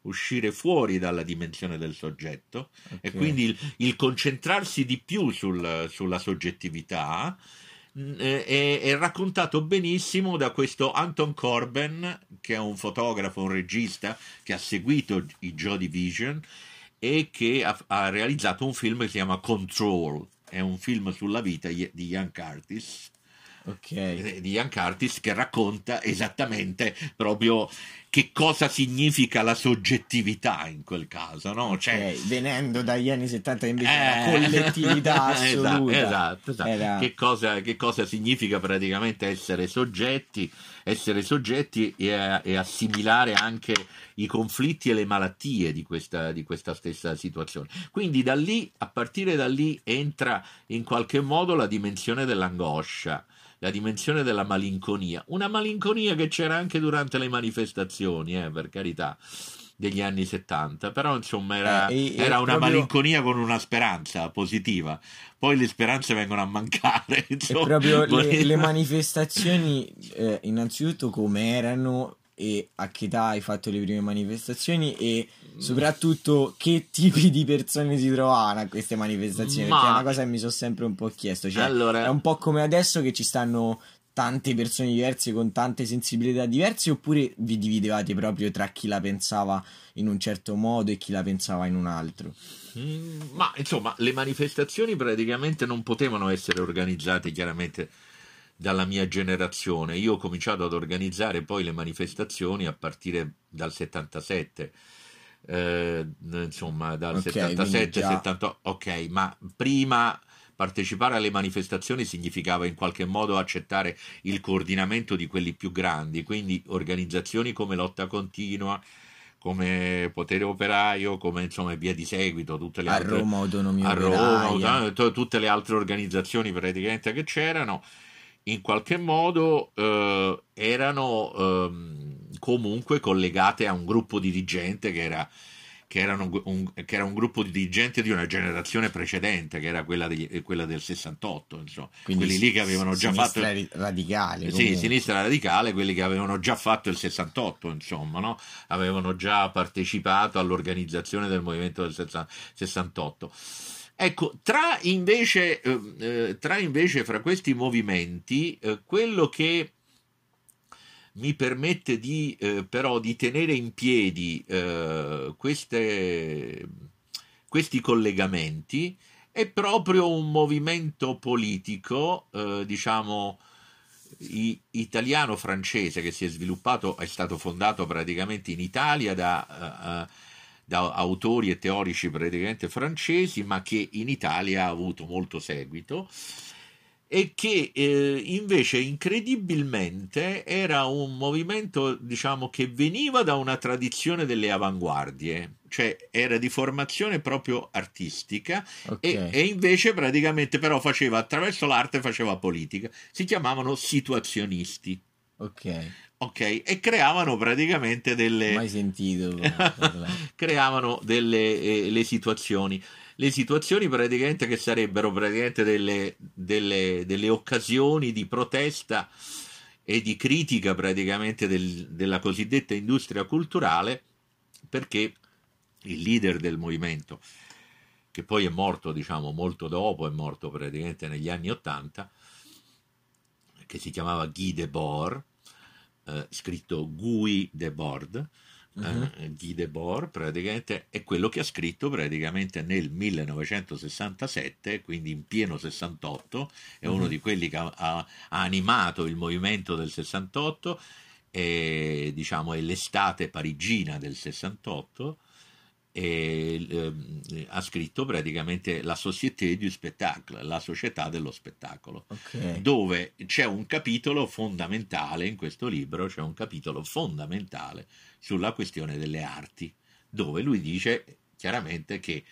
uscire fuori dalla dimensione del soggetto okay. e quindi il, il, concentrarsi di più sul, sulla soggettività mm, è, è, raccontato benissimo da questo Anton Corben, che è un fotografo, un regista che ha seguito i Joy Division e che ha, ha realizzato un film che si chiama Control, è un film sulla vita di Ian Curtis okay. Eh, di Ian Curtis che racconta esattamente proprio che cosa significa la soggettività in quel caso, no? Cioè, okay. venendo dagli anni 70 invece eh, la collettività esatto, assoluta. Esatto, esatto. Era... Che, cosa, che, cosa, significa praticamente essere soggetti, essere soggetti e, e, assimilare anche i conflitti e le malattie di questa, di questa stessa situazione. Quindi da lì, a partire da lì, entra in qualche modo la dimensione dell'angoscia la dimensione della malinconia, una malinconia che c'era anche durante le manifestazioni, eh, per carità, degli anni 70, però insomma era, eh, era una proprio... malinconia con una speranza positiva, poi le speranze vengono a mancare. Insomma. Proprio le, le manifestazioni, eh, innanzitutto come erano e a che età hai fatto le prime manifestazioni e soprattutto che tipi di persone si trovavano a queste manifestazioni Ma... perché è una cosa che mi sono sempre un po' chiesto cioè, allora... è un po' come adesso che ci stanno tante persone diverse con tante sensibilità diverse oppure vi dividevate proprio tra chi la pensava in un certo modo e chi la pensava in un altro mm, ma insomma le manifestazioni praticamente non potevano essere organizzate chiaramente dalla mia generazione. Io ho cominciato ad organizzare poi le manifestazioni a partire dal 77. Eh, insomma dal Ok, 77 quindi già- 78 ok ma prima partecipare alle manifestazioni significava in qualche modo accettare il coordinamento di quelli più grandi quindi organizzazioni come Lotta Continua come Potere Operaio come insomma e via di seguito tutte le A altre Roma Autonomia a Roma, eh, tutte le altre organizzazioni praticamente che c'erano, in qualche modo eh, erano ehm, comunque collegate a un gruppo dirigente che era, che, erano un, che era un gruppo dirigente di una generazione precedente, che era quella, degli- quella del 68, insomma. Quindi quelli lì che avevano già fatto... radicale. Sì, comunque. sinistra radicale, quelli che avevano già fatto il 68, insomma, no? avevano già partecipato all'organizzazione del movimento del sessa- 68. Ecco, tra invece, eh, eh, tra invece fra questi movimenti, eh, quello che mi permette di, eh, però di tenere in piedi eh, queste, questi collegamenti è proprio un movimento politico, eh, diciamo, italiano-francese che si è sviluppato, è stato fondato praticamente in Italia da, eh, da autori e teorici praticamente francesi, ma che in Italia ha avuto molto seguito e che eh, invece incredibilmente era un movimento diciamo che veniva da una tradizione delle avanguardie cioè era di formazione proprio artistica Ok. e, e invece praticamente però faceva attraverso l'arte faceva politica. Si chiamavano situazionisti. Ok. ok? E creavano praticamente delle Mai sentito creavano delle eh, le situazioni le situazioni praticamente che sarebbero praticamente delle, delle, delle occasioni di protesta e di critica praticamente del- della cosiddetta industria culturale perché il leader del movimento che poi è morto diciamo molto dopo è morto praticamente negli anni 80 che si chiamava Guy Debord eh, scritto Guy Debord Eh, Guy Debord praticamente è quello che ha scritto praticamente nel 1967 quindi in pieno 68 è uno Mhm. di quelli che ha, ha- animato il movimento del 68 e diciamo è l'estate parigina del 68 e ehm, ha scritto praticamente la Société du Spectacle, la società dello spettacolo Ok. dove c'è un capitolo fondamentale in questo libro, c'è un capitolo fondamentale sulla questione delle arti, dove lui dice chiaramente che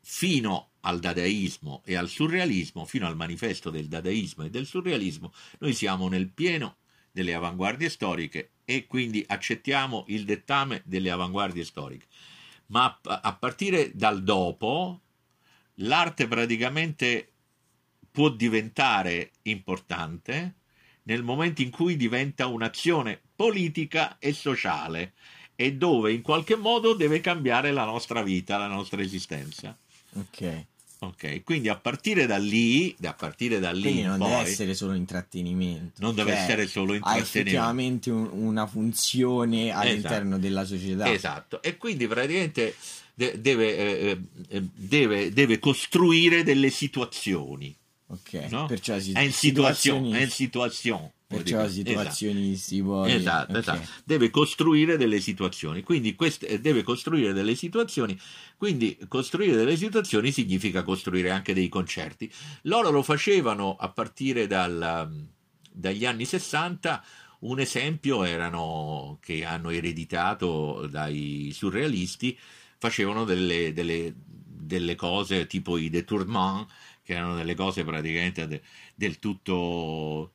fino al dadaismo e al surrealismo, fino al manifesto del dadaismo e del surrealismo, noi siamo nel pieno delle avanguardie storiche e quindi accettiamo il dettame delle avanguardie storiche. Ma a partire dal dopo, l'arte praticamente può diventare importante nel momento in cui diventa un'azione politica e sociale e dove in qualche modo deve cambiare la nostra vita, la nostra esistenza. Ok. Ok, quindi a partire da lì, da partire da lì Quindi in non poi, deve essere solo intrattenimento. non deve cioè, essere solo Ha intrattenimento. effettivamente un- una funzione all'interno della società. Esatto, e quindi praticamente de- deve, eh, eh, deve, deve costruire delle situazioni. Ok. no? Perciò si- È in situazione, situazioni- è in situazione. Perciò Esatto. situazionisti poi. Esatto, ok. esatto. Deve costruire delle situazioni, quindi queste, eh, deve costruire delle situazioni, quindi costruire delle situazioni significa costruire anche dei concerti. Loro lo facevano a partire dal, dagli anni 60, un esempio erano che hanno ereditato dai surrealisti, facevano delle, delle- delle cose tipo i détournements, che erano delle cose praticamente de- del tutto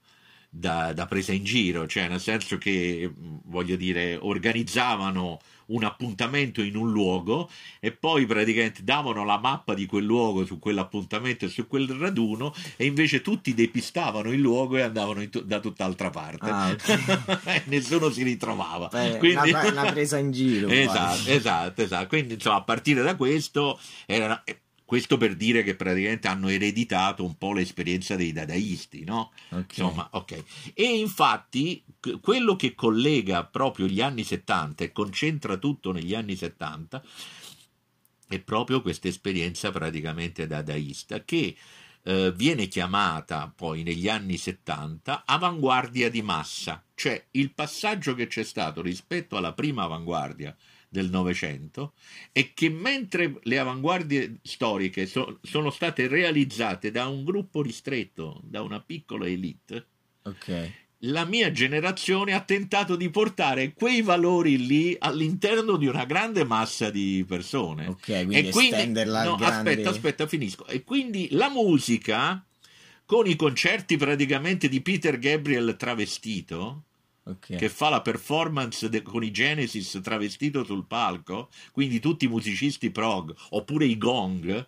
da, da presa in giro, cioè nel senso che voglio dire organizzavano un appuntamento in un luogo e poi praticamente davano la mappa di quel luogo su quell'appuntamento e su quel raduno e invece tutti depistavano il luogo e andavano tu- da tutt'altra parte Ah, ok. e nessuno si ritrovava Beh, Quindi- una, una presa in giro. esatto, esatto, esatto. Quindi insomma, a partire da questo era questo per dire che praticamente hanno ereditato un po' l'esperienza dei dadaisti, no? Ok. Insomma, ok. E infatti quello che collega proprio gli anni 70 e concentra tutto negli anni 70 è proprio questa esperienza praticamente dadaista che eh, viene chiamata poi negli anni 70 avanguardia di massa, cioè il passaggio che c'è stato rispetto alla prima avanguardia del Novecento è che mentre le avanguardie storiche so, sono state realizzate da un gruppo ristretto, da una piccola elite, Ok. la mia generazione ha tentato di portare quei valori lì all'interno di una grande massa di persone. Ok, quindi estenderla al no, grande... aspetta, aspetta, finisco. E quindi la musica con i concerti praticamente di Peter Gabriel travestito, Ok. che fa la performance de- con i Genesis travestito sul palco, quindi tutti i musicisti prog, oppure i gong,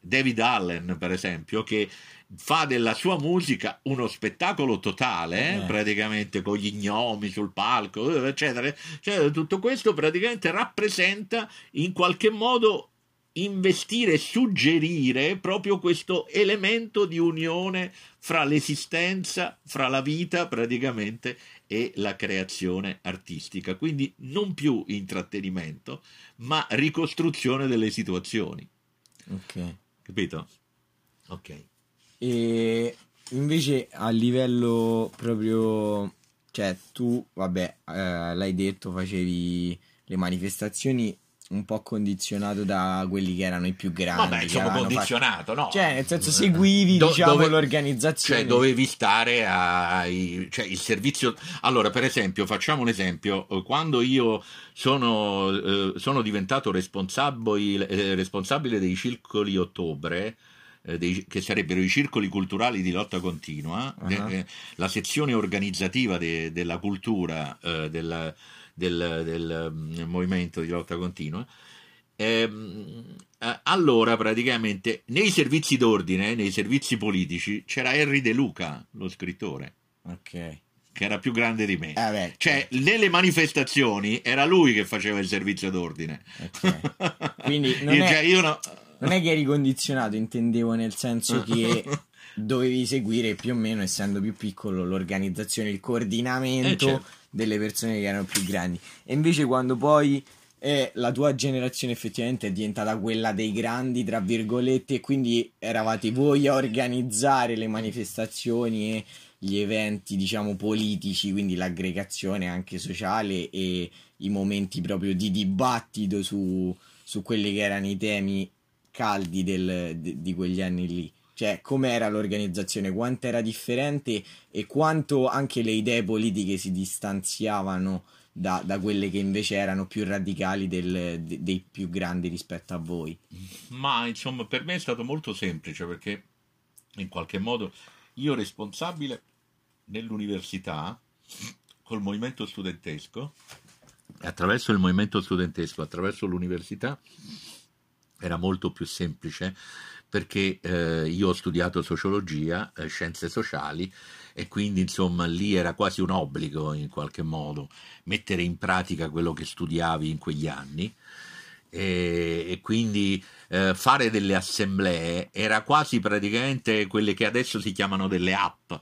David Allen per esempio, che fa della sua musica uno spettacolo totale, Eh. praticamente con gli gnomi sul palco, eccetera, cioè, tutto questo praticamente rappresenta in qualche modo investire suggerire proprio questo elemento di unione fra l'esistenza, fra la vita praticamente e la creazione artistica. Quindi non più intrattenimento, ma ricostruzione delle situazioni. ok. Capito? Ok. E invece a livello proprio, cioè tu, vabbè, eh, l'hai detto, facevi le manifestazioni un po' condizionato da quelli che erano i più grandi. Vabbè, avevano condizionato, no? fatto- Cioè, nel senso, seguivi, Do- diciamo, dove- l'organizzazione. Cioè, dovevi stare ai, cioè, il servizio. Allora, per esempio, facciamo un esempio. Eh, Quando io sono, eh, sono diventato responsabile, eh, responsabile dei circoli ottobre, eh, dei- che sarebbero i circoli culturali di lotta continua, Ah. de- eh, la sezione organizzativa de- della cultura eh, della- del, del, mm, movimento di lotta continua. ehm, eh, allora praticamente nei servizi d'ordine, nei servizi politici, c'era Henry De Luca, lo scrittore, Ok. che era più grande di me. Eh, beh, Cioè, nelle manifestazioni era lui che faceva il servizio d'ordine. ok. Quindi non Io- è- cioè, io no- Non è che eri condizionato, intendevo nel senso che dovevi seguire più o meno, essendo più piccolo, l'organizzazione, il coordinamento Eh, certo. delle persone che erano più grandi. E invece quando poi eh, la tua generazione effettivamente è diventata quella dei grandi, tra virgolette, e quindi eravate voi a organizzare le manifestazioni e gli eventi, diciamo, politici, quindi l'aggregazione anche sociale e i momenti proprio di dibattito su, su quelli che erano i temi caldi del- di, di quegli anni lì. Cioè, com'era l'organizzazione, quanto era differente e quanto anche le idee politiche si distanziavano da, da quelle che invece erano più radicali del- de- dei più grandi rispetto a voi. Ma insomma, per me è stato molto semplice perché in qualche modo io responsabile nell'università col movimento studentesco attraverso il movimento studentesco, attraverso l'università era molto più semplice perché eh, io ho studiato sociologia, eh, scienze sociali e quindi insomma lì era quasi un obbligo in qualche modo mettere in pratica quello che studiavi in quegli anni. E, e quindi eh, fare delle assemblee era quasi praticamente quelle che adesso si chiamano delle app,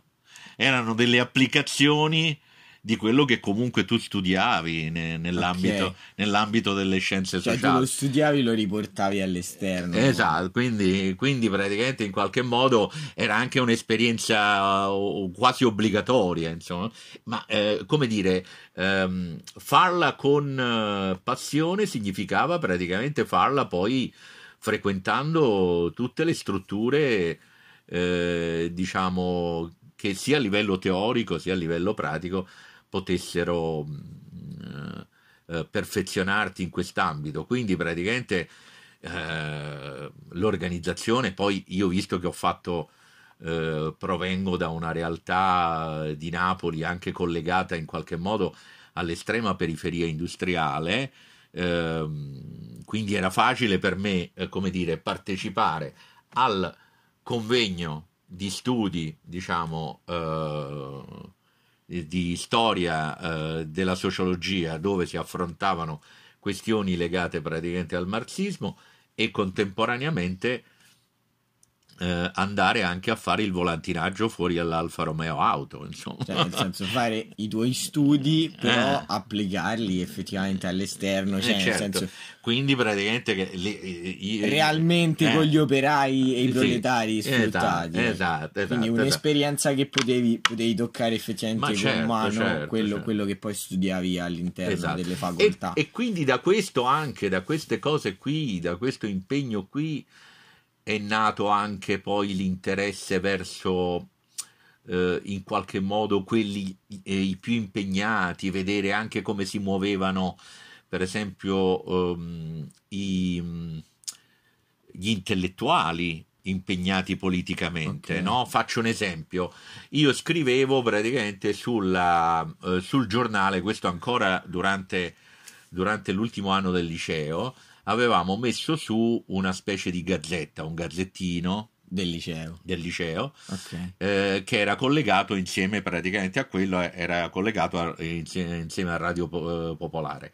erano delle applicazioni di quello che comunque tu studiavi ne- nell'ambito, Ok. nell'ambito delle scienze Cioè, tu sociali. lo studiavi e lo riportavi all'esterno. Esatto, quindi, quindi praticamente in qualche modo era anche un'esperienza uh, quasi obbligatoria, insomma, ma eh, come dire, ehm, farla con eh, passione significava praticamente farla poi frequentando tutte le strutture, eh, diciamo, che sia a livello teorico sia a livello pratico potessero mh, eh, perfezionarti in quest'ambito. Quindi praticamente eh, l'organizzazione, poi io visto che ho fatto, eh, provengo da una realtà di Napoli anche collegata in qualche modo all'estrema periferia industriale, ehm, quindi era facile per me, eh, come dire, partecipare al convegno di studi, diciamo, eh, di- di storia eh, della sociologia dove si affrontavano questioni legate praticamente al marxismo e contemporaneamente eh, andare anche a fare il volantinaggio fuori all'Alfa Romeo Auto, insomma. Cioè, nel senso, fare i tuoi studi, però Eh. applicarli effettivamente all'esterno. Cioè, Eh, certo. nel senso, Quindi praticamente che li- i- realmente eh, con gli operai e i sì, proletari esatto, sfruttati. esatto, Quindi esatto, un'esperienza che potevi, potevi toccare effettivamente Ma con certo, mano certo, quello, certo. quello che poi studiavi all'interno Esatto. delle E, facoltà. e quindi da questo anche, da queste cose qui, da questo impegno qui, è nato anche poi l'interesse verso eh, in qualche modo quelli eh, i più impegnati, vedere anche come si muovevano, per esempio, ehm, i, gli intellettuali impegnati politicamente. Ok. no? Faccio un esempio. Io scrivevo praticamente sulla, eh, sul giornale, questo ancora durante, durante l'ultimo anno del liceo, avevamo messo su una specie di gazzetta, un gazzettino del liceo. del liceo, Ok. eh, che era collegato insieme praticamente a quello, eh, era collegato a- insieme, insieme a Radio eh, Popolare.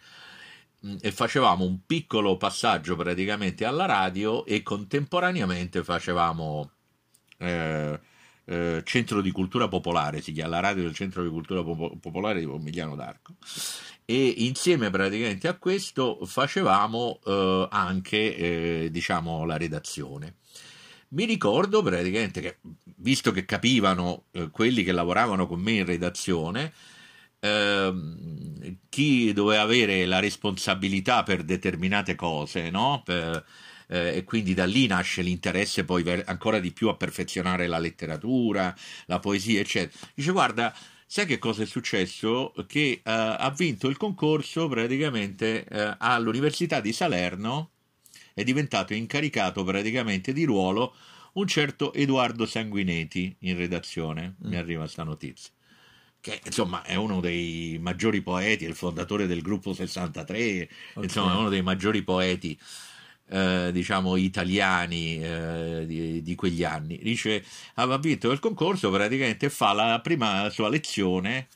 Mm, E facevamo un piccolo passaggio praticamente alla radio e contemporaneamente facevamo eh, eh, Centro di Cultura Popolare, si chiama la radio del Centro di Cultura Popo- Popolare di Pomigliano d'Arco. E insieme praticamente a questo facevamo eh, anche eh, diciamo la redazione. Mi ricordo praticamente che, visto che capivano eh, quelli che lavoravano con me in redazione, ehm, chi doveva avere la responsabilità per determinate cose, no? Per- eh, e quindi da lì nasce l'interesse poi ancora di più a perfezionare la letteratura, la poesia, eccetera. Dice, guarda, sai che cosa è successo? Che eh, ha vinto il concorso praticamente eh, all'Università di Salerno, è diventato incaricato praticamente di ruolo un certo Edoardo Sanguineti in redazione, mi Mm. arriva sta notizia, che insomma è uno dei maggiori poeti, è il fondatore del gruppo 63, Ok. insomma è uno dei maggiori poeti eh, diciamo italiani eh, di, di quegli anni. Dice, aveva vinto il concorso, praticamente fa la prima sua lezione,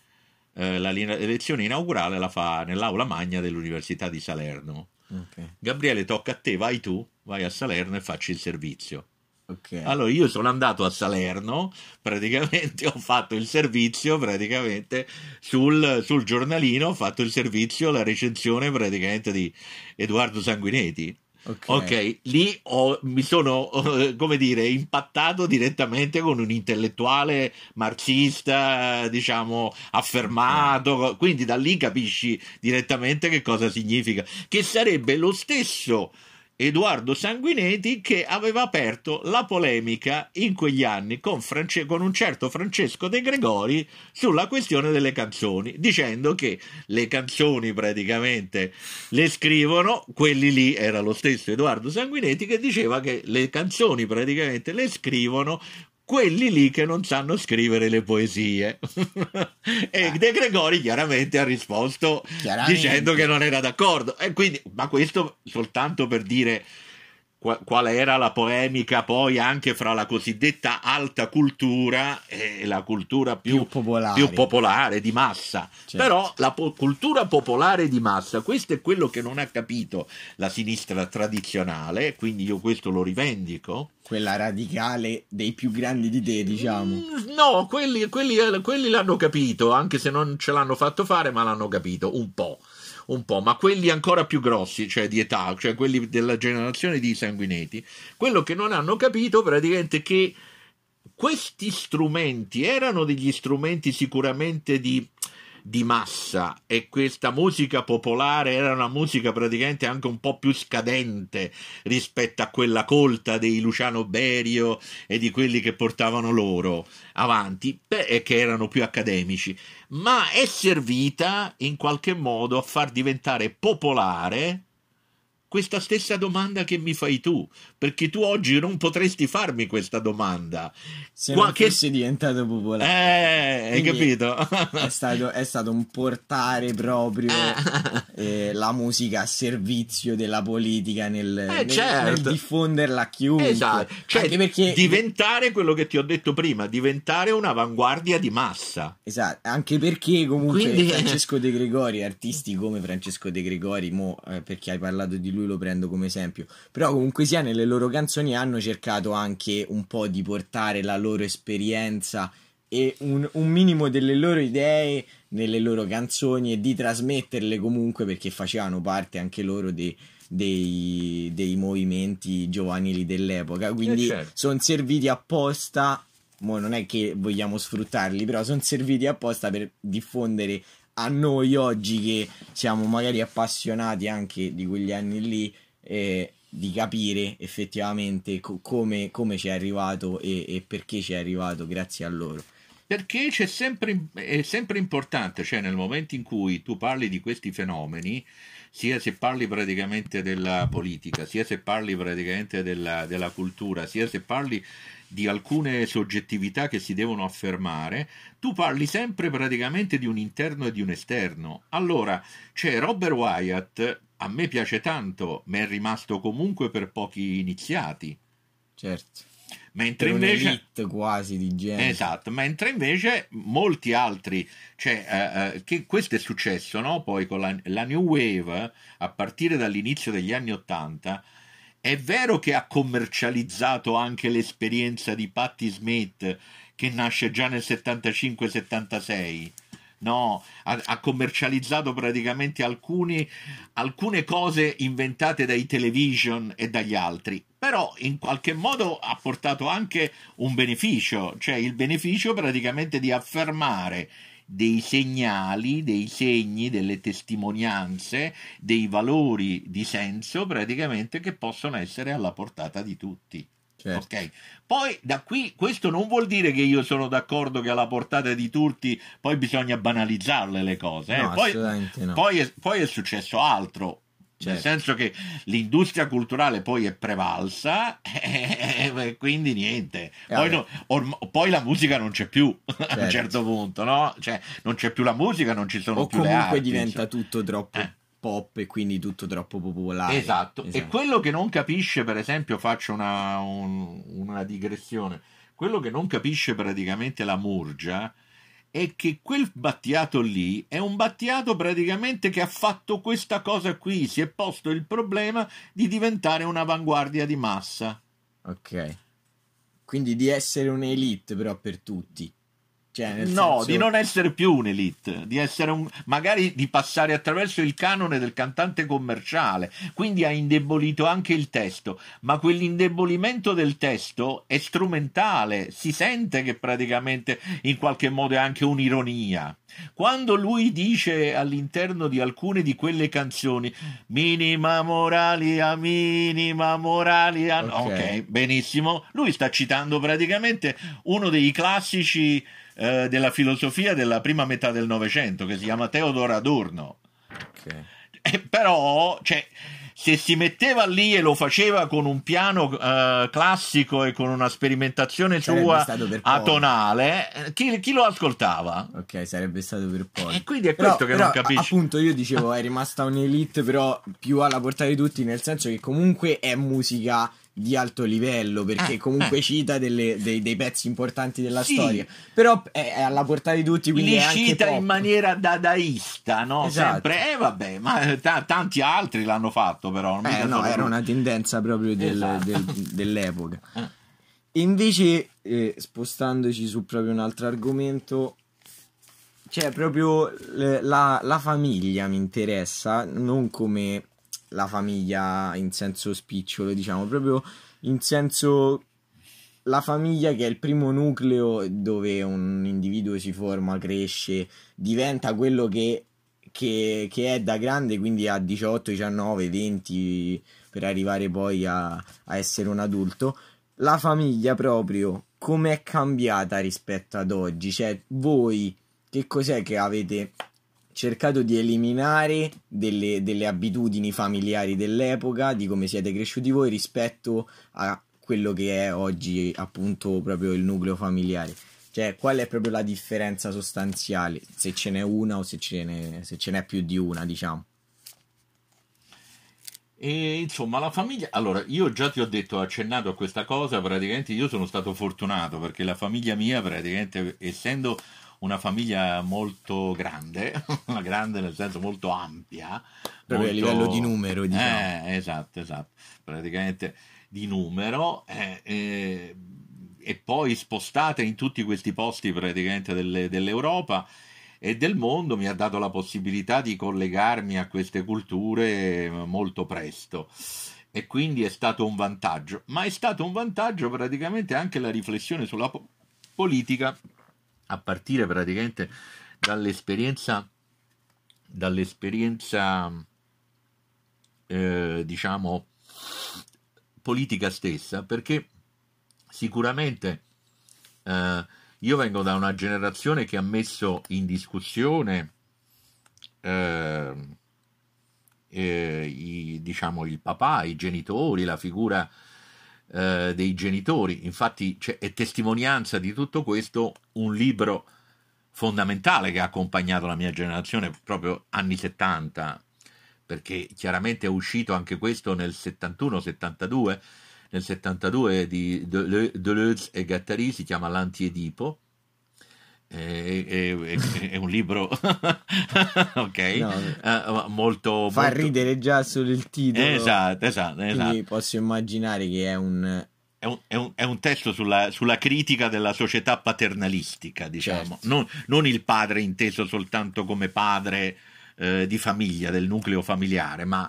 eh, la lezione inaugurale la fa nell'aula magna dell'Università di Salerno. Ok. Gabriele, tocca a te, vai tu, vai a Salerno e facci il servizio. Ok. Allora io sono andato a Salerno, praticamente ho fatto il servizio, praticamente sul, sul giornalino ho fatto il servizio, la recensione praticamente di Edoardo Sanguineti. Ok. Ok, lì ho- mi sono, eh, come dire, impattato direttamente con un intellettuale marxista, diciamo, affermato, quindi da lì capisci direttamente che cosa significa, che sarebbe lo stesso Edoardo Sanguineti che aveva aperto la polemica in quegli anni con, France- con un certo Francesco De Gregori sulla questione delle canzoni, dicendo che le canzoni praticamente le scrivono, quelli lì era lo stesso Edoardo Sanguinetti che diceva che le canzoni praticamente le scrivono quelli lì che non sanno scrivere le poesie. e De Gregori chiaramente ha risposto Chiaramente. dicendo che non era d'accordo. E quindi, ma questo soltanto per dire qual era la polemica poi anche fra la cosiddetta alta cultura e la cultura più, Più popolare. più popolare, di massa. Certo. Però la po- cultura popolare di massa, questo è quello che non ha capito la sinistra tradizionale, quindi io questo lo rivendico. Quella radicale dei più grandi di te, diciamo. Mm, No, quelli, quelli- quelli l'hanno capito, anche se non ce l'hanno fatto fare, ma l'hanno capito un po'. Un po', ma quelli ancora più grossi, cioè di età, cioè quelli della generazione di sanguineti, quello che non hanno capito praticamente è che questi strumenti erano degli strumenti sicuramente di, di massa e questa musica popolare era una musica praticamente anche un po' più scadente rispetto a quella colta dei Luciano Berio e di quelli che portavano loro avanti e che erano più accademici, ma è servita in qualche modo a far diventare popolare questa stessa domanda che mi fai tu, perché tu oggi non potresti farmi questa domanda. Se Qua- non che- fosse diventato popolare. Eh, hai capito? È stato, è stato un portare proprio eh, la musica a servizio della politica nel, nel- certo. nel diffonderla a chiunque. Esatto, cioè perché, diventare quello che ti ho detto prima, diventare un'avanguardia di massa. esatto, anche perché comunque Quindi- Francesco De Gregori, artisti come Francesco De Gregori, mo, eh, perché hai parlato di lui lui lo prendo come esempio. Però comunque sia nelle loro canzoni hanno cercato anche un po' di portare la loro esperienza e un, un minimo delle loro idee nelle loro canzoni e di trasmetterle comunque perché facevano parte anche loro di dei, dei, movimenti giovanili dell'epoca. Quindi eh certo. sono serviti apposta. Mo non è che vogliamo sfruttarli, però sono serviti apposta per diffondere a noi oggi che siamo magari appassionati anche di quegli anni lì. Eh, di capire effettivamente co- come, come ci è arrivato e, e perché ci è arrivato grazie a loro perché c'è sempre, è sempre importante, cioè nel momento in cui tu parli di questi fenomeni, sia se parli praticamente della politica, sia se parli praticamente della, della cultura, sia se parli di alcune soggettività che si devono affermare, tu parli sempre praticamente di un interno e di un esterno. Allora, c'è Robert Wyatt, a me piace tanto, ma è rimasto comunque per pochi iniziati. Certo mentre invece quasi di genere esatto mentre invece molti altri cioè eh, eh, che questo è successo no? poi con la, la, new wave a partire dall'inizio degli anni 80 è vero che ha commercializzato anche l'esperienza di Patti Smith che nasce già nel 75-76 no, ha, ha, commercializzato praticamente alcuni, alcune cose inventate dai television e dagli altri, però in qualche modo ha portato anche un beneficio, cioè il beneficio praticamente di affermare dei segnali, dei segni, delle testimonianze, dei valori di senso praticamente che possono essere alla portata di tutti. Certo. Okay. Poi da qui questo non vuol dire che io sono d'accordo che alla portata di tutti poi bisogna banalizzarle le cose. Eh? No, poi, no. poi, è, poi, è, successo altro. Certo. Nel senso che l'industria culturale poi è prevalsa e quindi niente. Poi, no, or, poi, la musica non c'è più certo. a un certo. certo punto, no? Cioè, non c'è più la musica, non ci sono o più le arti. comunque diventa insomma. tutto troppo eh pop e quindi tutto troppo popolare. Esatto. esatto. E quello che non capisce, per esempio, faccio una, un, una digressione, quello che non capisce praticamente la Murgia è che quel Battiato lì è un Battiato praticamente che ha fatto questa cosa qui, si è posto il problema di diventare un'avanguardia di massa. Ok. Quindi di essere un'elite però per tutti. Cioè, no, senso... di non essere più un'elite, di essere un, magari di passare attraverso il canone del cantante commerciale, quindi ha indebolito anche il testo, ma quell'indebolimento del testo è strumentale, si sente che praticamente in qualche modo è anche un'ironia. Quando lui dice all'interno di alcune di quelle canzoni minima moralia, minima moralia, okay. ok, benissimo, lui sta citando praticamente uno dei classici eh, della filosofia della prima metà del Novecento che si chiama Teodoro Adorno. Okay. Eh, però, cioè, se si metteva lì e lo faceva con un piano uh, classico e con una sperimentazione sua atonale, eh, chi, chi, lo ascoltava? Ok, sarebbe stato per poi. E quindi è però, questo che però, non capisci. Appunto, io dicevo, è rimasta un'elite, però più alla portata di tutti, nel senso che comunque è musica di alto livello perché eh, comunque eh. cita delle, dei, dei, pezzi importanti della sì. storia però è, è, alla portata di tutti quindi li cita in maniera dadaista no? Esatto. sempre eh vabbè ma t- tanti altri l'hanno fatto però eh, no, era una tendenza proprio del, esatto. del, dell'epoca eh. invece eh, spostandoci su proprio un altro argomento cioè proprio la, la famiglia mi interessa non come la famiglia in senso spicciolo, diciamo, proprio in senso la famiglia che è il primo nucleo dove un individuo si forma, cresce, diventa quello che, che, che è da grande, quindi a 18, 19, 20 per arrivare poi a, a essere un adulto. La famiglia proprio come è cambiata rispetto ad oggi? Cioè, voi che cos'è che avete cercato di eliminare delle, delle, abitudini familiari dell'epoca, di come siete cresciuti voi rispetto a quello che è oggi appunto proprio il nucleo familiare. Cioè, qual è proprio la differenza sostanziale, se ce n'è una o se ce n'è, se ce n'è più di una, diciamo. E insomma, la famiglia. Allora, io già ti ho detto, ho accennato a questa cosa. Praticamente io sono stato fortunato perché la famiglia mia, praticamente, essendo una famiglia molto grande, grande nel senso molto ampia. Proprio molto... a livello di numero, diciamo. Eh, esatto, esatto, praticamente di numero. Eh, eh, e poi spostata in tutti questi posti praticamente delle, dell'Europa e del mondo mi ha dato la possibilità di collegarmi a queste culture molto presto e quindi è stato un vantaggio, ma è stato un vantaggio praticamente anche la riflessione sulla po- politica a partire praticamente dall'esperienza dall'esperienza eh, diciamo politica stessa perché sicuramente eh, io vengo da una generazione che ha messo in discussione eh, eh, i, diciamo, il papà, i genitori, la figura eh, dei genitori. Infatti è testimonianza di tutto questo un libro fondamentale che ha accompagnato la mia generazione proprio anni 70, perché chiaramente è uscito anche questo nel 71-72 nel 72 di Deleuze e Gattari, si chiama L'Antiedipo. È, è, è, è un libro. Ok? No, uh, molto fa molto... ridere già solo il titolo. Esatto esatto, esatto. posso immaginare che è un è un, è, un, è un, testo sulla, sulla, critica della società paternalistica, diciamo, certo. non, non, il padre inteso soltanto come padre eh, di famiglia, del nucleo familiare, ma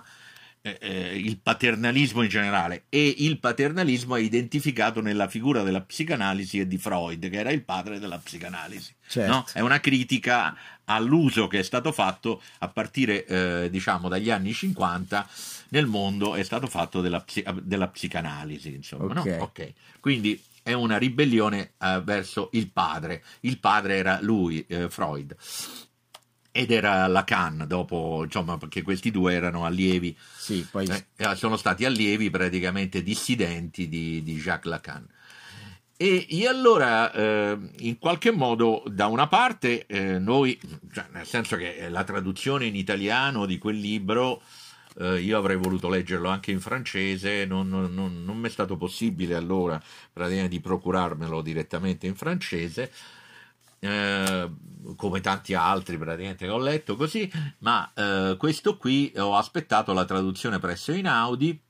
eh, eh, il paternalismo in generale e il paternalismo è identificato nella figura della psicanalisi e di Freud che era il padre della psicanalisi certo. no? è una critica all'uso che è stato fatto a partire eh, diciamo dagli anni 50 nel mondo è stato fatto della, della psicanalisi insomma okay. No? Okay. quindi è una ribellione eh, verso il padre il padre era lui eh, Freud ed era Lacan dopo insomma perché questi due erano allievi. Sì, poi... eh, eh sono stati allievi praticamente dissidenti di, di Jacques Lacan. E, e allora eh, in qualche modo da una parte eh, noi cioè, nel senso che la traduzione in italiano di quel libro eh, io avrei voluto leggerlo anche in francese non, non, non, non mi è stato possibile allora praticamente di procurarmelo direttamente in francese eh, come tanti altri praticamente che ho letto così, ma eh, questo qui ho aspettato la traduzione presso Inaudi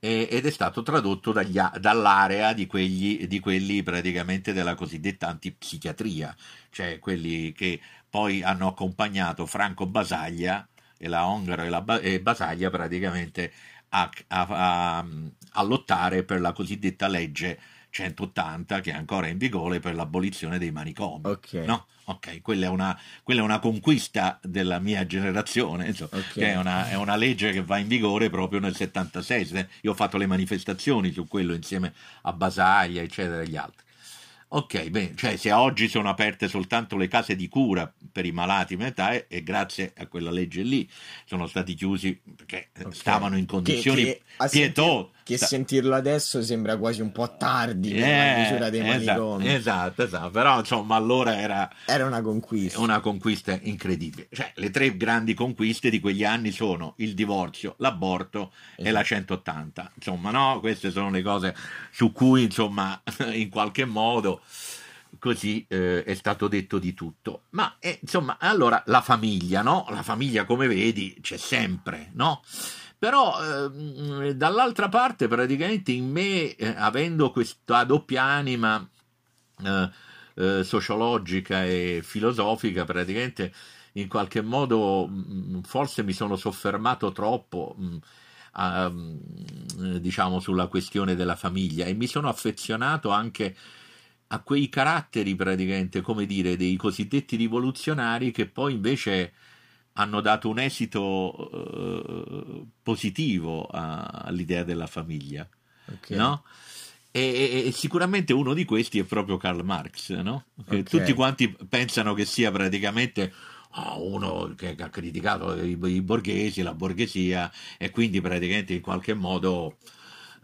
ed è stato tradotto dagli, dall'area di, quegli, di quelli praticamente della cosiddetta antipsichiatria, cioè quelli che poi hanno accompagnato Franco Basaglia e la Ongaro e, e Basaglia praticamente a, a, a, a lottare per la cosiddetta legge 180 che è ancora in vigore per l'abolizione dei manicomi. Ok. No? Ok, quella è, una, quella è una conquista della mia generazione, insomma, okay. è una, è una, legge che va in vigore proprio nel 76. Io ho fatto le manifestazioni su quello insieme a Basaglia, eccetera, e gli altri. Ok, bene, cioè se oggi sono aperte soltanto le case di cura per i malati mentali e grazie a quella legge lì sono stati chiusi perché okay. stavano in condizioni che, che pietose. Che sta... sentirlo adesso sembra quasi un po' tardi eh, nella misura dei esatto, manicomi. Esatto, esatto, però insomma allora era... Era una conquista. Una conquista incredibile. Cioè le tre grandi conquiste di quegli anni sono il divorzio, l'aborto esatto. e la 180. Esatto. Insomma, no, queste sono le cose su cui insomma in qualche modo così eh, è stato detto di tutto. Ma eh, insomma, allora la famiglia, no? La famiglia, come vedi, c'è sempre, no? Però eh, dall'altra parte, praticamente in me, eh, avendo questa doppia anima eh, eh, sociologica e filosofica, praticamente in qualche modo mh, forse mi sono soffermato troppo. Mh, a, diciamo sulla questione della famiglia e mi sono affezionato anche a quei caratteri praticamente, come dire, dei cosiddetti rivoluzionari che poi invece hanno dato un esito uh, positivo a, all'idea della famiglia, okay. no? E, e, sicuramente uno di questi è proprio Karl Marx, no? Okay. Tutti quanti pensano che sia praticamente oh, uno che ha criticato i, i borghesi, la borghesia e quindi praticamente in qualche modo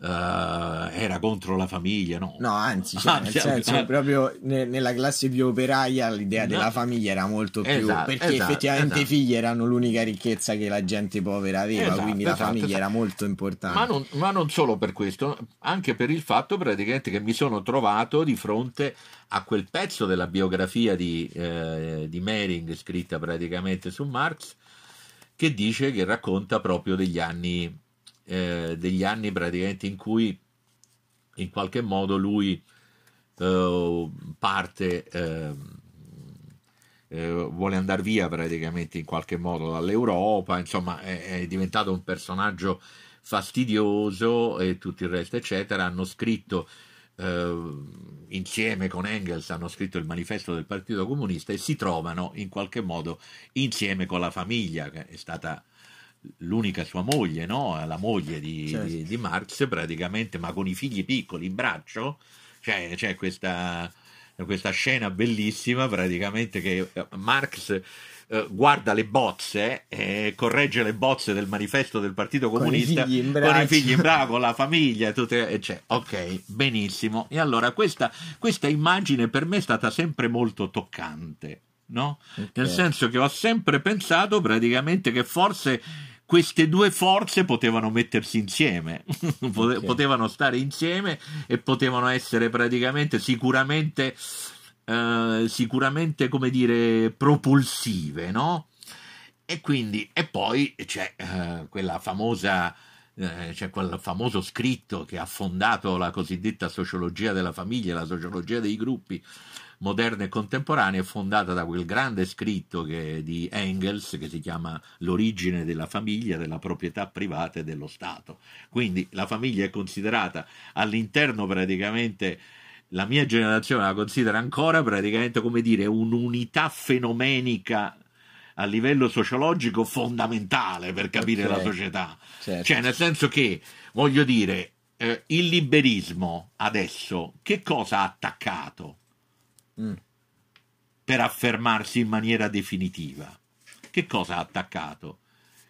Uh, era contro la famiglia, no? No, anzi, cioè, nel senso, eh. proprio ne, nella classe più operaia l'idea della famiglia era molto più Esatto, perché esatto, effettivamente i esatto. figli erano l'unica ricchezza che la gente povera aveva, Esatto, quindi la esatto, famiglia esatto. era molto importante. Ma non, ma non solo per questo, anche per il fatto praticamente che mi sono trovato di fronte a quel pezzo della biografia di, eh, di Mering scritta praticamente su Marx che dice che racconta proprio degli anni, eh, degli anni praticamente in cui in qualche modo lui eh, parte, ehm, eh, vuole andare via praticamente in qualche modo dall'Europa, insomma è, è diventato un personaggio fastidioso e tutto il resto eccetera, hanno scritto eh, insieme con Engels hanno scritto il manifesto del Partito Comunista e si trovano in qualche modo insieme con la famiglia che è stata l'unica sua moglie, no? la moglie di, Certo. di- di Marx praticamente, ma con i figli piccoli in braccio, c'è, c'è questa, questa scena bellissima praticamente che eh, Marx eh, guarda le bozze e corregge le bozze del manifesto del Partito Con i Comunista figli in con i figli in braccio, con la famiglia, tutte, e c'è. ok, benissimo. E allora questa, questa immagine per me è stata sempre molto toccante, no? Ok. Nel senso che ho sempre pensato praticamente che forse queste due forze potevano mettersi insieme, Pote- Ok. potevano stare insieme e potevano essere praticamente sicuramente, eh, sicuramente come dire, propulsive, no? E quindi, e poi c'è eh, quella famosa, eh, c'è quel famoso scritto che ha fondato la cosiddetta sociologia della famiglia, la sociologia dei gruppi moderna e contemporanea, è fondata da quel grande scritto che- di Engels che si chiama L'origine della famiglia, della proprietà privata e dello Stato. Quindi la famiglia è considerata all'interno praticamente la mia generazione la considera ancora praticamente come dire un'unità fenomenica a livello sociologico fondamentale per capire Ok. la società. Certo. Cioè, nel senso che, voglio dire, eh, il liberismo adesso che cosa ha attaccato Mm. per affermarsi in maniera definitiva? Che cosa ha attaccato?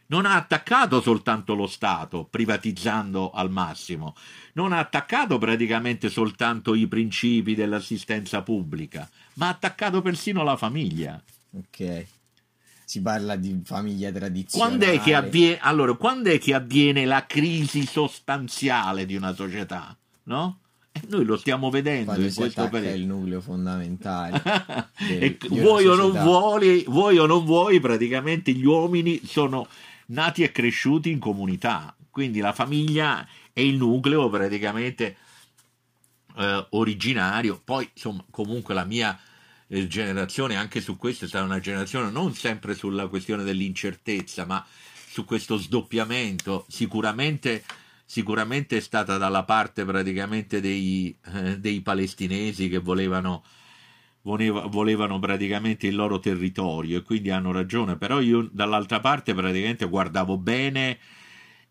Non ha attaccato soltanto lo Stato, privatizzando al massimo, non ha attaccato praticamente soltanto i principi dell'assistenza pubblica, ma ha attaccato persino la famiglia. Ok. Si parla di famiglia tradizionale. Quando è, che avviene, allora, quando è che avviene la crisi sostanziale di una società? No? E noi lo stiamo vedendo Quando in questo periodo. il nucleo fondamentale. del- vuoi o, vuoi, vuoi o non vuoi, praticamente gli uomini sono nati e cresciuti in comunità. Quindi la famiglia è il nucleo praticamente eh, originario. Poi, insomma, comunque la mia eh, generazione, anche su questo, è stata una generazione non sempre sulla questione dell'incertezza, ma su questo sdoppiamento. Sicuramente, sicuramente è stata dalla parte praticamente dei, eh, dei palestinesi che volevano, voleva- volevano praticamente il loro territorio e quindi hanno ragione. Però io dall'altra parte praticamente guardavo bene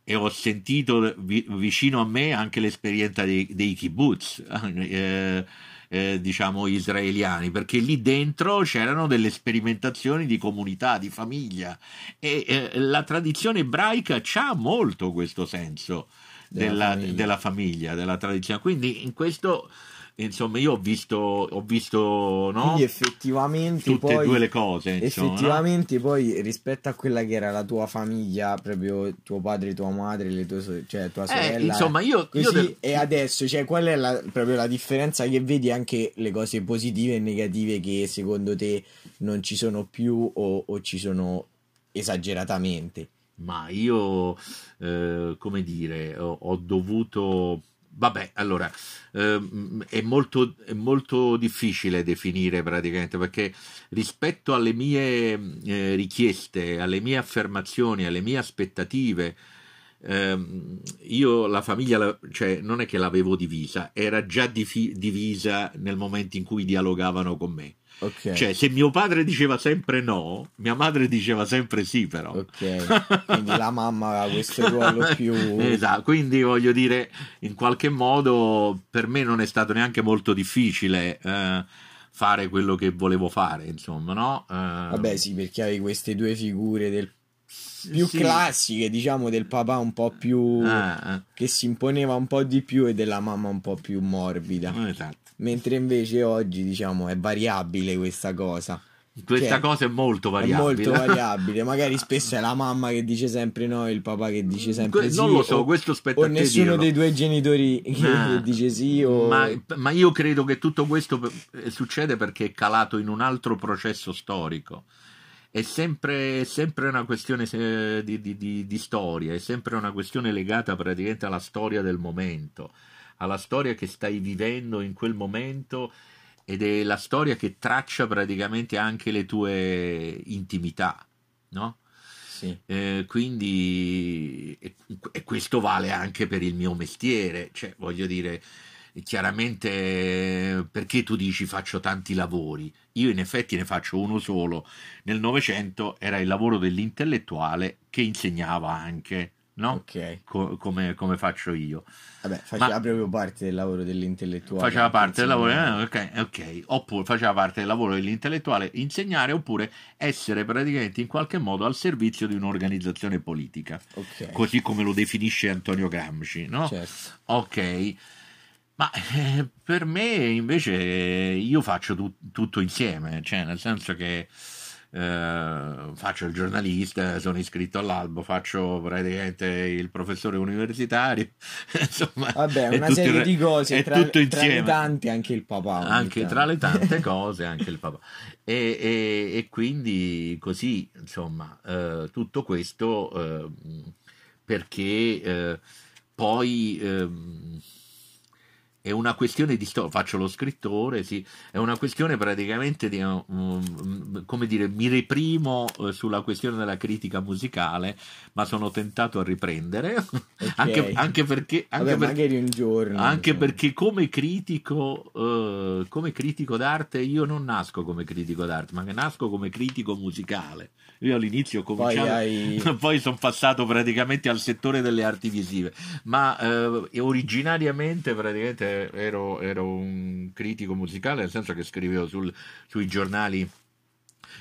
e ho sentito vi- vicino a me anche l'esperienza dei, dei kibbutz, eh, eh, diciamo israeliani, perché lì dentro c'erano delle sperimentazioni di comunità, di famiglia e eh, la tradizione ebraica c'ha molto questo senso Della della, famiglia. della famiglia, della tradizione. Quindi in questo, insomma, io ho visto, ho visto no? Quindi effettivamente tutte poi, e due le cose. Insomma, no? effettivamente poi rispetto a quella che era la tua famiglia, proprio tuo padre, tua madre, le tue so- cioè tua Eh, sorella. insomma, io, io Così, del- e adesso, cioè, qual è la, proprio la differenza che vedi anche le cose positive e negative che secondo te non ci sono più o, o ci sono esageratamente? Ma io, eh, come dire, ho, ho dovuto... Vabbè, allora, ehm, è, molto, è molto difficile definire praticamente perché rispetto alle mie eh, richieste, alle mie affermazioni, alle mie aspettative, ehm, io la famiglia, cioè, non è che l'avevo divisa, era già difi- divisa nel momento in cui dialogavano con me. Ok. Cioè, se mio padre diceva sempre no, mia madre diceva sempre sì, però. Ok, quindi la mamma aveva questo ruolo più... Esatto, quindi voglio dire, in qualche modo per me non è stato neanche molto difficile eh, fare quello che volevo fare, insomma, no? Eh, Vabbè, sì, perché avevi queste due figure del più Sì. classiche, diciamo, del papà un po' più ah, che si imponeva un po' di più e della mamma un po' più morbida. esatto. Mentre invece oggi, diciamo, è variabile questa cosa. Questa Cioè, cosa è molto È variabile. molto variabile. Magari spesso è la mamma che dice sempre no il papà che dice sempre Que- sì. non lo so, o, questo spetta o nessuno dirlo. dei due genitori che Ah, dice sì o... ma, ma io credo che tutto questo eh, succede perché è calato in un altro processo storico. È sempre, è sempre una questione di, di- di- di storia, è sempre una questione legata praticamente alla storia del momento, alla storia che stai vivendo in quel momento ed è la storia che traccia praticamente anche le tue intimità, no? Sì. Eh, quindi e, e questo vale anche per il mio mestiere, cioè voglio dire, chiaramente perché tu dici faccio tanti lavori? Io in effetti ne faccio uno solo. Nel Novecento era il lavoro dell'intellettuale che insegnava anche, no? Ok. Co- come, come faccio io. Vabbè, faceva Ma- proprio parte del lavoro dell'intellettuale. Faceva parte del lavoro, eh, ok, ok, oppure faceva parte del lavoro dell'intellettuale insegnare oppure essere praticamente in qualche modo al servizio di un'organizzazione politica, Ok. così come lo definisce Antonio Gramsci, no? Certo. Ok, ma eh, per me invece io faccio tu- tutto insieme, cioè nel senso che eh, faccio il giornalista, sono iscritto all'albo, faccio praticamente il professore universitario, insomma, Vabbè, una serie il- di cose, tra, tutto tra le tante anche il papà. Anche tanto. tra le tante cose, anche il papà. E, e- e quindi così, insomma, eh, tutto questo eh, perché eh, poi ehm, è una questione di storia, faccio lo scrittore, sì, è una questione praticamente di, um, come dire, mi reprimo eh, sulla questione della critica musicale, ma sono tentato a riprendere, anche, anche perché... Anche Vabbè, magari un giorno. anche insomma. perché come critico, eh, come critico d'arte io non nasco come critico d'arte, ma nasco come critico musicale. Io all'inizio ho Poi hai... poi sono passato praticamente al settore delle arti visive, ma eh, originariamente praticamente ero, ero un critico musicale, nel senso che scrivevo sul- sui giornali,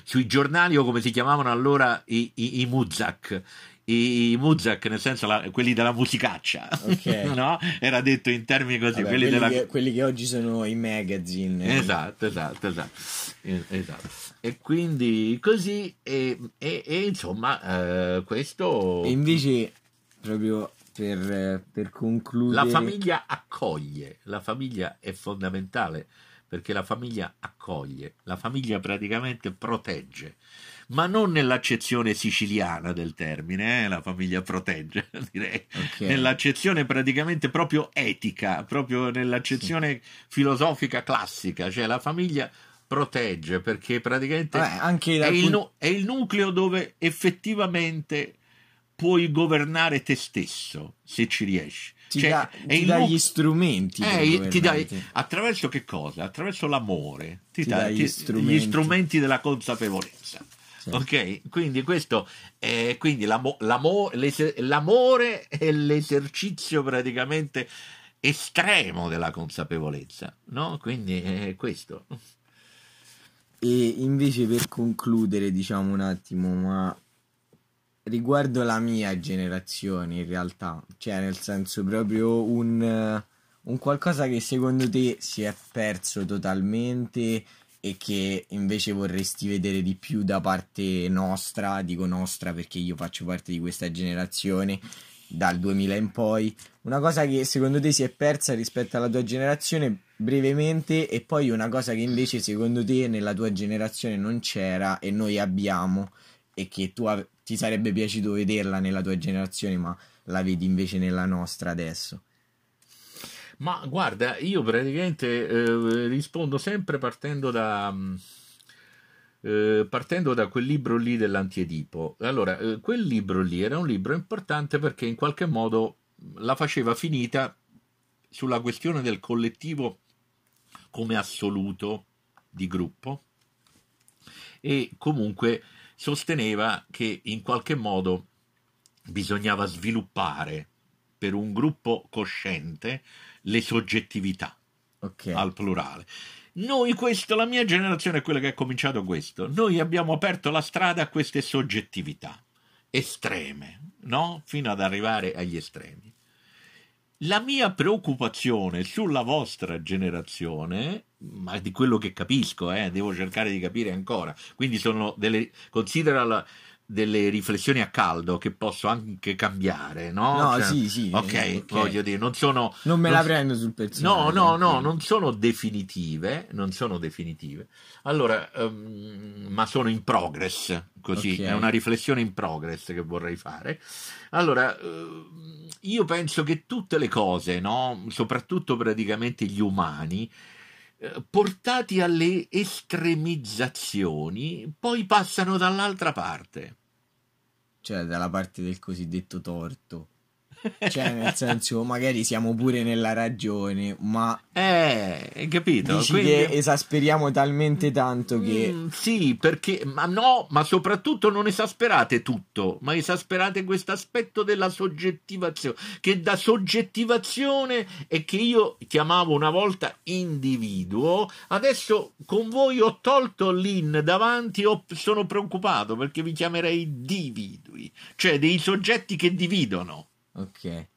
sui giornali o come si chiamavano allora i, i, i Muzak. I, i Muzak, nel senso la- quelli della musicaccia, Ok. no? Era detto in termini così, Vabbè, quelli quelli, della, che, quelli che oggi sono i magazine. Esatto, esatto, esatto. Eh, esatto. E quindi così, e, e- e insomma, eh, questo E invece, proprio per, per concludere... la famiglia accoglie, la famiglia è fondamentale perché la famiglia accoglie, la famiglia praticamente protegge, ma non nell'accezione siciliana del termine, eh, la famiglia protegge, direi, Ok. nell'accezione praticamente proprio etica, proprio nell'accezione filosofica classica, cioè la famiglia protegge perché praticamente anche è il, è il nucleo dove effettivamente puoi governare te stesso se ci riesci. ti Cioè, dà, è ti dà gli strumenti. eh, ti dai- attraverso che cosa? Attraverso l'amore, ti, Ti dà gli gli strumenti della consapevolezza. Sì. Ok, quindi questo è quindi l'amo- l'amo- l'amore è l'esercizio praticamente estremo della consapevolezza, no? Quindi è questo. E invece per concludere, diciamo un attimo, ma riguardo la mia generazione in realtà, cioè nel senso proprio un, un qualcosa che secondo te si è perso totalmente e che invece vorresti vedere di più da parte nostra, dico nostra perché io faccio parte di questa generazione dal 2000 in poi, una cosa che secondo te si è persa rispetto alla tua generazione brevemente e poi una cosa che invece secondo te nella tua generazione non c'era e noi abbiamo e che tu ave- ti sarebbe piaciuto vederla nella tua generazione ma la vedi invece nella nostra adesso. Ma guarda, io praticamente eh, rispondo sempre partendo da, mh, eh, partendo da quel libro lì dell'Antiedipo. Allora, eh, quel libro lì era un libro importante perché in qualche modo la faceva finita sulla questione del collettivo come assoluto di gruppo e comunque sosteneva che in qualche modo bisognava sviluppare per un gruppo cosciente le soggettività Ok. al plurale. Noi questo, la mia generazione è quella che ha cominciato questo. Noi abbiamo aperto la strada a queste soggettività estreme, no? Fino ad arrivare agli estremi. La mia preoccupazione sulla vostra generazione, ma di quello che capisco, eh, devo cercare di capire ancora, quindi sono delle, considera la, delle riflessioni a caldo che posso anche cambiare, no? No, Cioè, sì, sì. ok, ok. voglio dire, non sono... Non me non la prendo sul No, personale. no, no, tranquillo. non sono definitive, non sono definitive. Allora, ehm, ma sono in progress, così, Ok. è una riflessione in progress che vorrei fare. Allora, ehm, io penso che tutte le cose, no, soprattutto praticamente gli umani, eh, portati alle estremizzazioni, poi passano dall'altra parte. Cioè, dalla parte del cosiddetto torto. Cioè, nel senso, magari siamo pure nella ragione, ma Eh, hai capito? dici Quindi- che esasperiamo talmente tanto che... Mm, sì, perché, ma no, ma soprattutto non esasperate tutto, ma esasperate questo aspetto della soggettivazione, che da soggettivazione e che io chiamavo una volta individuo, adesso con voi ho tolto l'in davanti ho- sono preoccupato perché vi chiamerei dividui, cioè dei soggetti che dividono. Ok.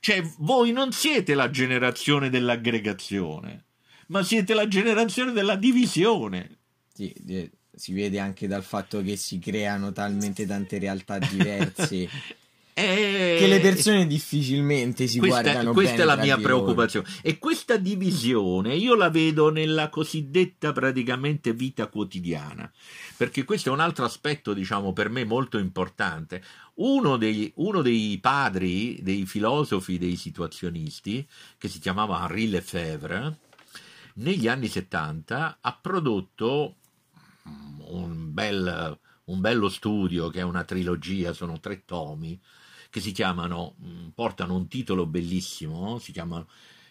Cioè, voi non siete la generazione dell'aggregazione, ma siete la generazione della divisione. Sì, si vede anche dal fatto che si creano talmente tante realtà diverse Eh, che le persone difficilmente si questa, guardano questa è la mia di loro. preoccupazione. E questa divisione io la vedo nella cosiddetta praticamente vita quotidiana, perché questo è un altro aspetto, diciamo, per me molto importante. Uno dei, uno dei padri, dei filosofi, dei situazionisti, che si chiamava Henri Lefebvre, negli anni 70 ha prodotto un, bel, un bello studio che è una trilogia, sono tre tomi, che si chiamano, mh, portano un titolo bellissimo, si chiamano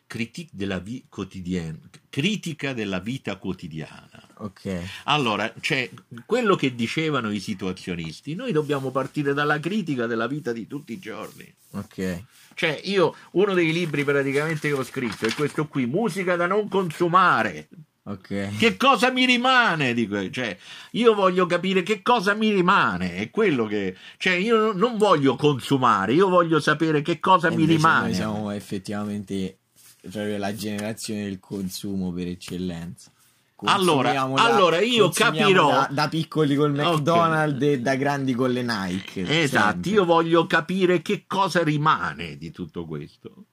Critique de la vie quotidienne, Critica della vita quotidiana. Ok. Allora, cioè, quello che dicevano i situazionisti, noi dobbiamo partire dalla critica della vita di tutti i giorni. Ok. Cioè, io, uno dei libri praticamente che ho scritto è questo qui, Musica da non consumare. Ok. Che cosa mi rimane? Dico, cioè, io voglio capire che cosa mi rimane, è quello che... Cioè, io non voglio consumare, io voglio sapere che cosa E mi rimane. Noi siamo effettivamente proprio la generazione del consumo per eccellenza. Allora- da- allora io capirò- da, da piccoli col. McDonald's e da grandi con le Nike. Esatto, sempre. io voglio capire che cosa rimane di tutto questo.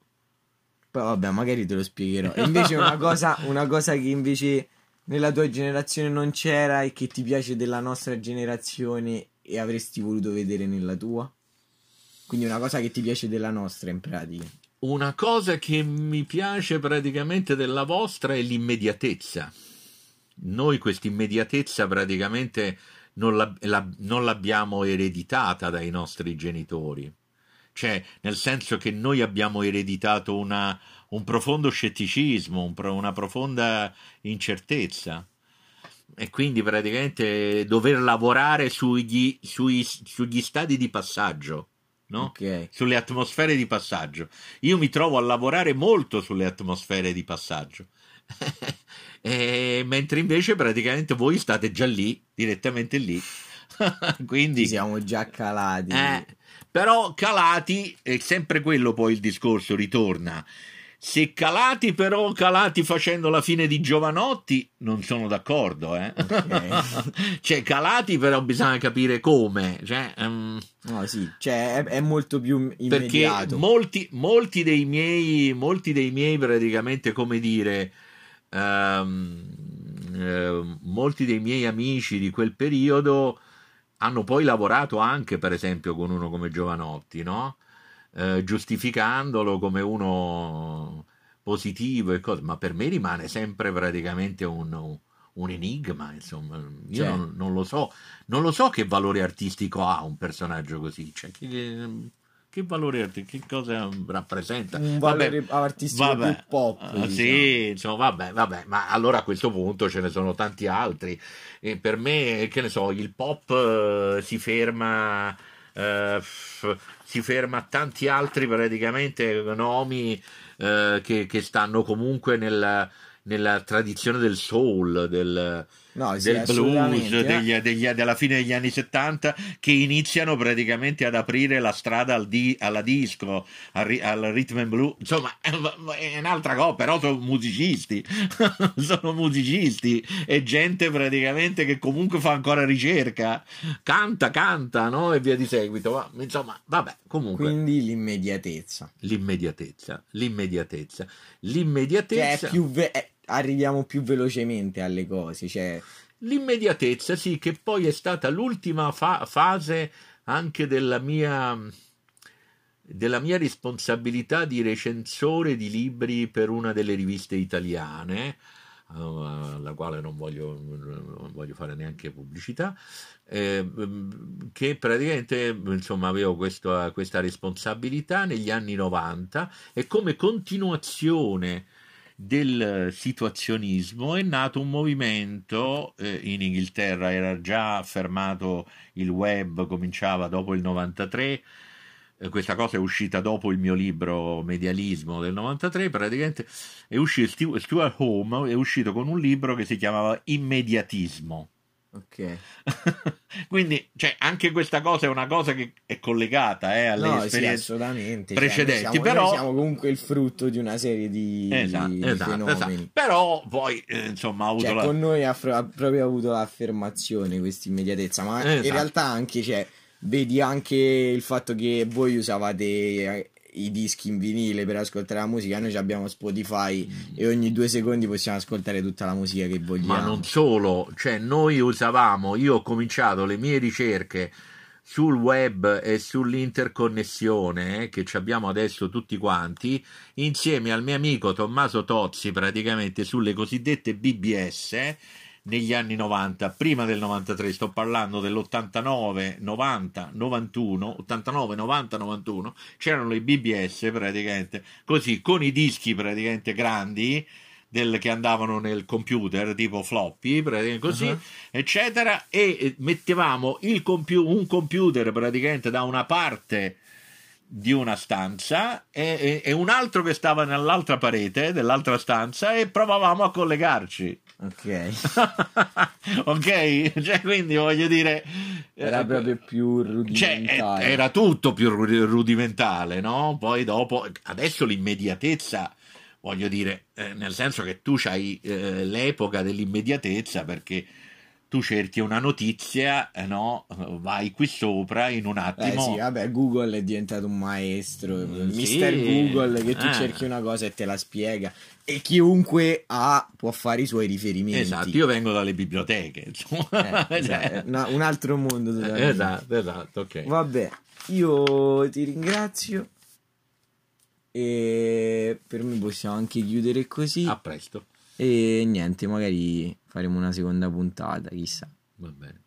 Poi vabbè, magari te lo spiegherò. E invece una cosa, una cosa che invece nella tua generazione non c'era e che ti piace della nostra generazione e avresti voluto vedere nella tua? Quindi una cosa che ti piace della nostra in pratica. Una cosa che mi piace praticamente della vostra è l'immediatezza. Noi questa immediatezza praticamente non, la- la- non l'abbiamo ereditata dai nostri genitori. Cioè, nel senso che noi abbiamo ereditato una- un profondo scetticismo, un pro- una profonda incertezza. E quindi praticamente dover lavorare sugli, sui- sugli stadi di passaggio, no? Ok. sulle atmosfere di passaggio. Io mi trovo a lavorare molto sulle atmosfere di passaggio. E mentre invece praticamente voi state già lì, direttamente lì. Quindi Ci siamo già calati. eh, però calati è sempre quello poi il discorso ritorna. Se calati però calati facendo la fine di Giovanotti non sono d'accordo, eh. Ok. cioè calati però bisogna capire come, cioè, ehm, No, sì, cioè è, è molto più perché immediato. molti, molti dei miei molti dei miei praticamente come dire ehm, eh, molti dei miei amici di quel periodo hanno poi lavorato anche per esempio con uno come Giovanotti no? Eh, giustificandolo come uno positivo e cose ma per me rimane sempre praticamente un, un enigma insomma io Cioè. non, non lo so non lo so che valore artistico ha un personaggio così cioè, che, che valore artistico che cosa rappresenta un Vabbè, valore artistico Vabbè, più pop. ah, diciamo. sì, insomma, vabbè, vabbè, ma allora a questo punto ce ne sono tanti altri. E per me, che ne so, il pop eh, si ferma, eh, f- si ferma a tanti altri praticamente nomi eh, che, che stanno comunque nella, nella tradizione del soul, del, No, sì, del blues eh. degli- degli- della fine degli anni 70 che iniziano praticamente ad aprire la strada al di- alla disco, al, ri- al rhythm and blues. Insomma, è è un'altra cosa, però sono musicisti, sono musicisti e gente praticamente che comunque fa ancora ricerca, canta, canta, no? E via di seguito. Ma, insomma, vabbè, comunque. Quindi l'immediatezza. L'immediatezza, l'immediatezza, Che l'immediatezza. è più ve- eh, arriviamo più velocemente alle cose, cioè L'immediatezza, sì, che poi è stata l'ultima fa- fase anche della mia, della mia responsabilità di recensore di libri per una delle riviste italiane, eh, alla quale non voglio, non voglio fare neanche pubblicità, eh, che praticamente insomma avevo questo- questa responsabilità negli anni 90 e come continuazione del situazionismo. È nato un movimento eh, in Inghilterra. Era già affermato il web cominciava dopo il 93 eh, questa cosa è uscita dopo il mio libro Medialismo del 93 praticamente. È uscito Stu- Stuart Home è uscito con un libro che si chiamava Immediatismo ok. quindi cioè, anche questa cosa è una cosa che è collegata eh, alle No, sì, esperienze assolutamente. precedenti, Cioè, siamo, però- siamo comunque il frutto di una serie di, Esatto, di esatto, fenomeni. esatto. Però poi, eh, insomma, ha avuto Cioè, la... con noi ha, ha proprio avuto l'affermazione questa immediatezza, ma Esatto. in realtà anche, cioè, vedi anche il fatto che voi usavate eh, i dischi in vinile per ascoltare la musica, noi abbiamo Spotify e ogni due secondi possiamo ascoltare tutta la musica che vogliamo. Ma non solo, cioè noi usavamo, io ho cominciato le mie ricerche sul web e sull'interconnessione eh, che ci abbiamo adesso tutti quanti, insieme al mio amico Tommaso Tozzi, praticamente sulle cosiddette BBS negli anni 90, prima del 93, sto parlando dell'89, 90, 91, 89, 90, 91, c'erano le BBS praticamente, così con i dischi praticamente grandi del- che andavano nel computer tipo floppy, praticamente così, Uh-huh. eccetera, e eh, mettevamo il compu- un computer praticamente da una parte di una stanza e, e- e un altro che stava nell'altra parete dell'altra stanza e provavamo a collegarci. Ok. ok? Cioè, quindi voglio dire... Era eh, proprio più cioè, rudimentale. eh, era tutto più ru- rudimentale, no? Poi dopo, adesso l'immediatezza, voglio dire, eh, nel senso che tu hai l'epoca dell'immediatezza perché tu cerchi una notizia, eh, no? Vai qui sopra in un Eh attimo. sì, vabbè, Google è diventato un maestro, Mm, Mister sì. Google che tu Eh. cerchi una cosa e te la spiega e chiunque ha può fare i suoi riferimenti. Esatto, io vengo dalle biblioteche, insomma. Eh, Cioè, esatto, una- un altro mondo esatto, esatto, ok. Vabbè, io ti ringrazio e per me possiamo anche chiudere così A presto, e niente, magari faremo una seconda puntata, chissà. va bene.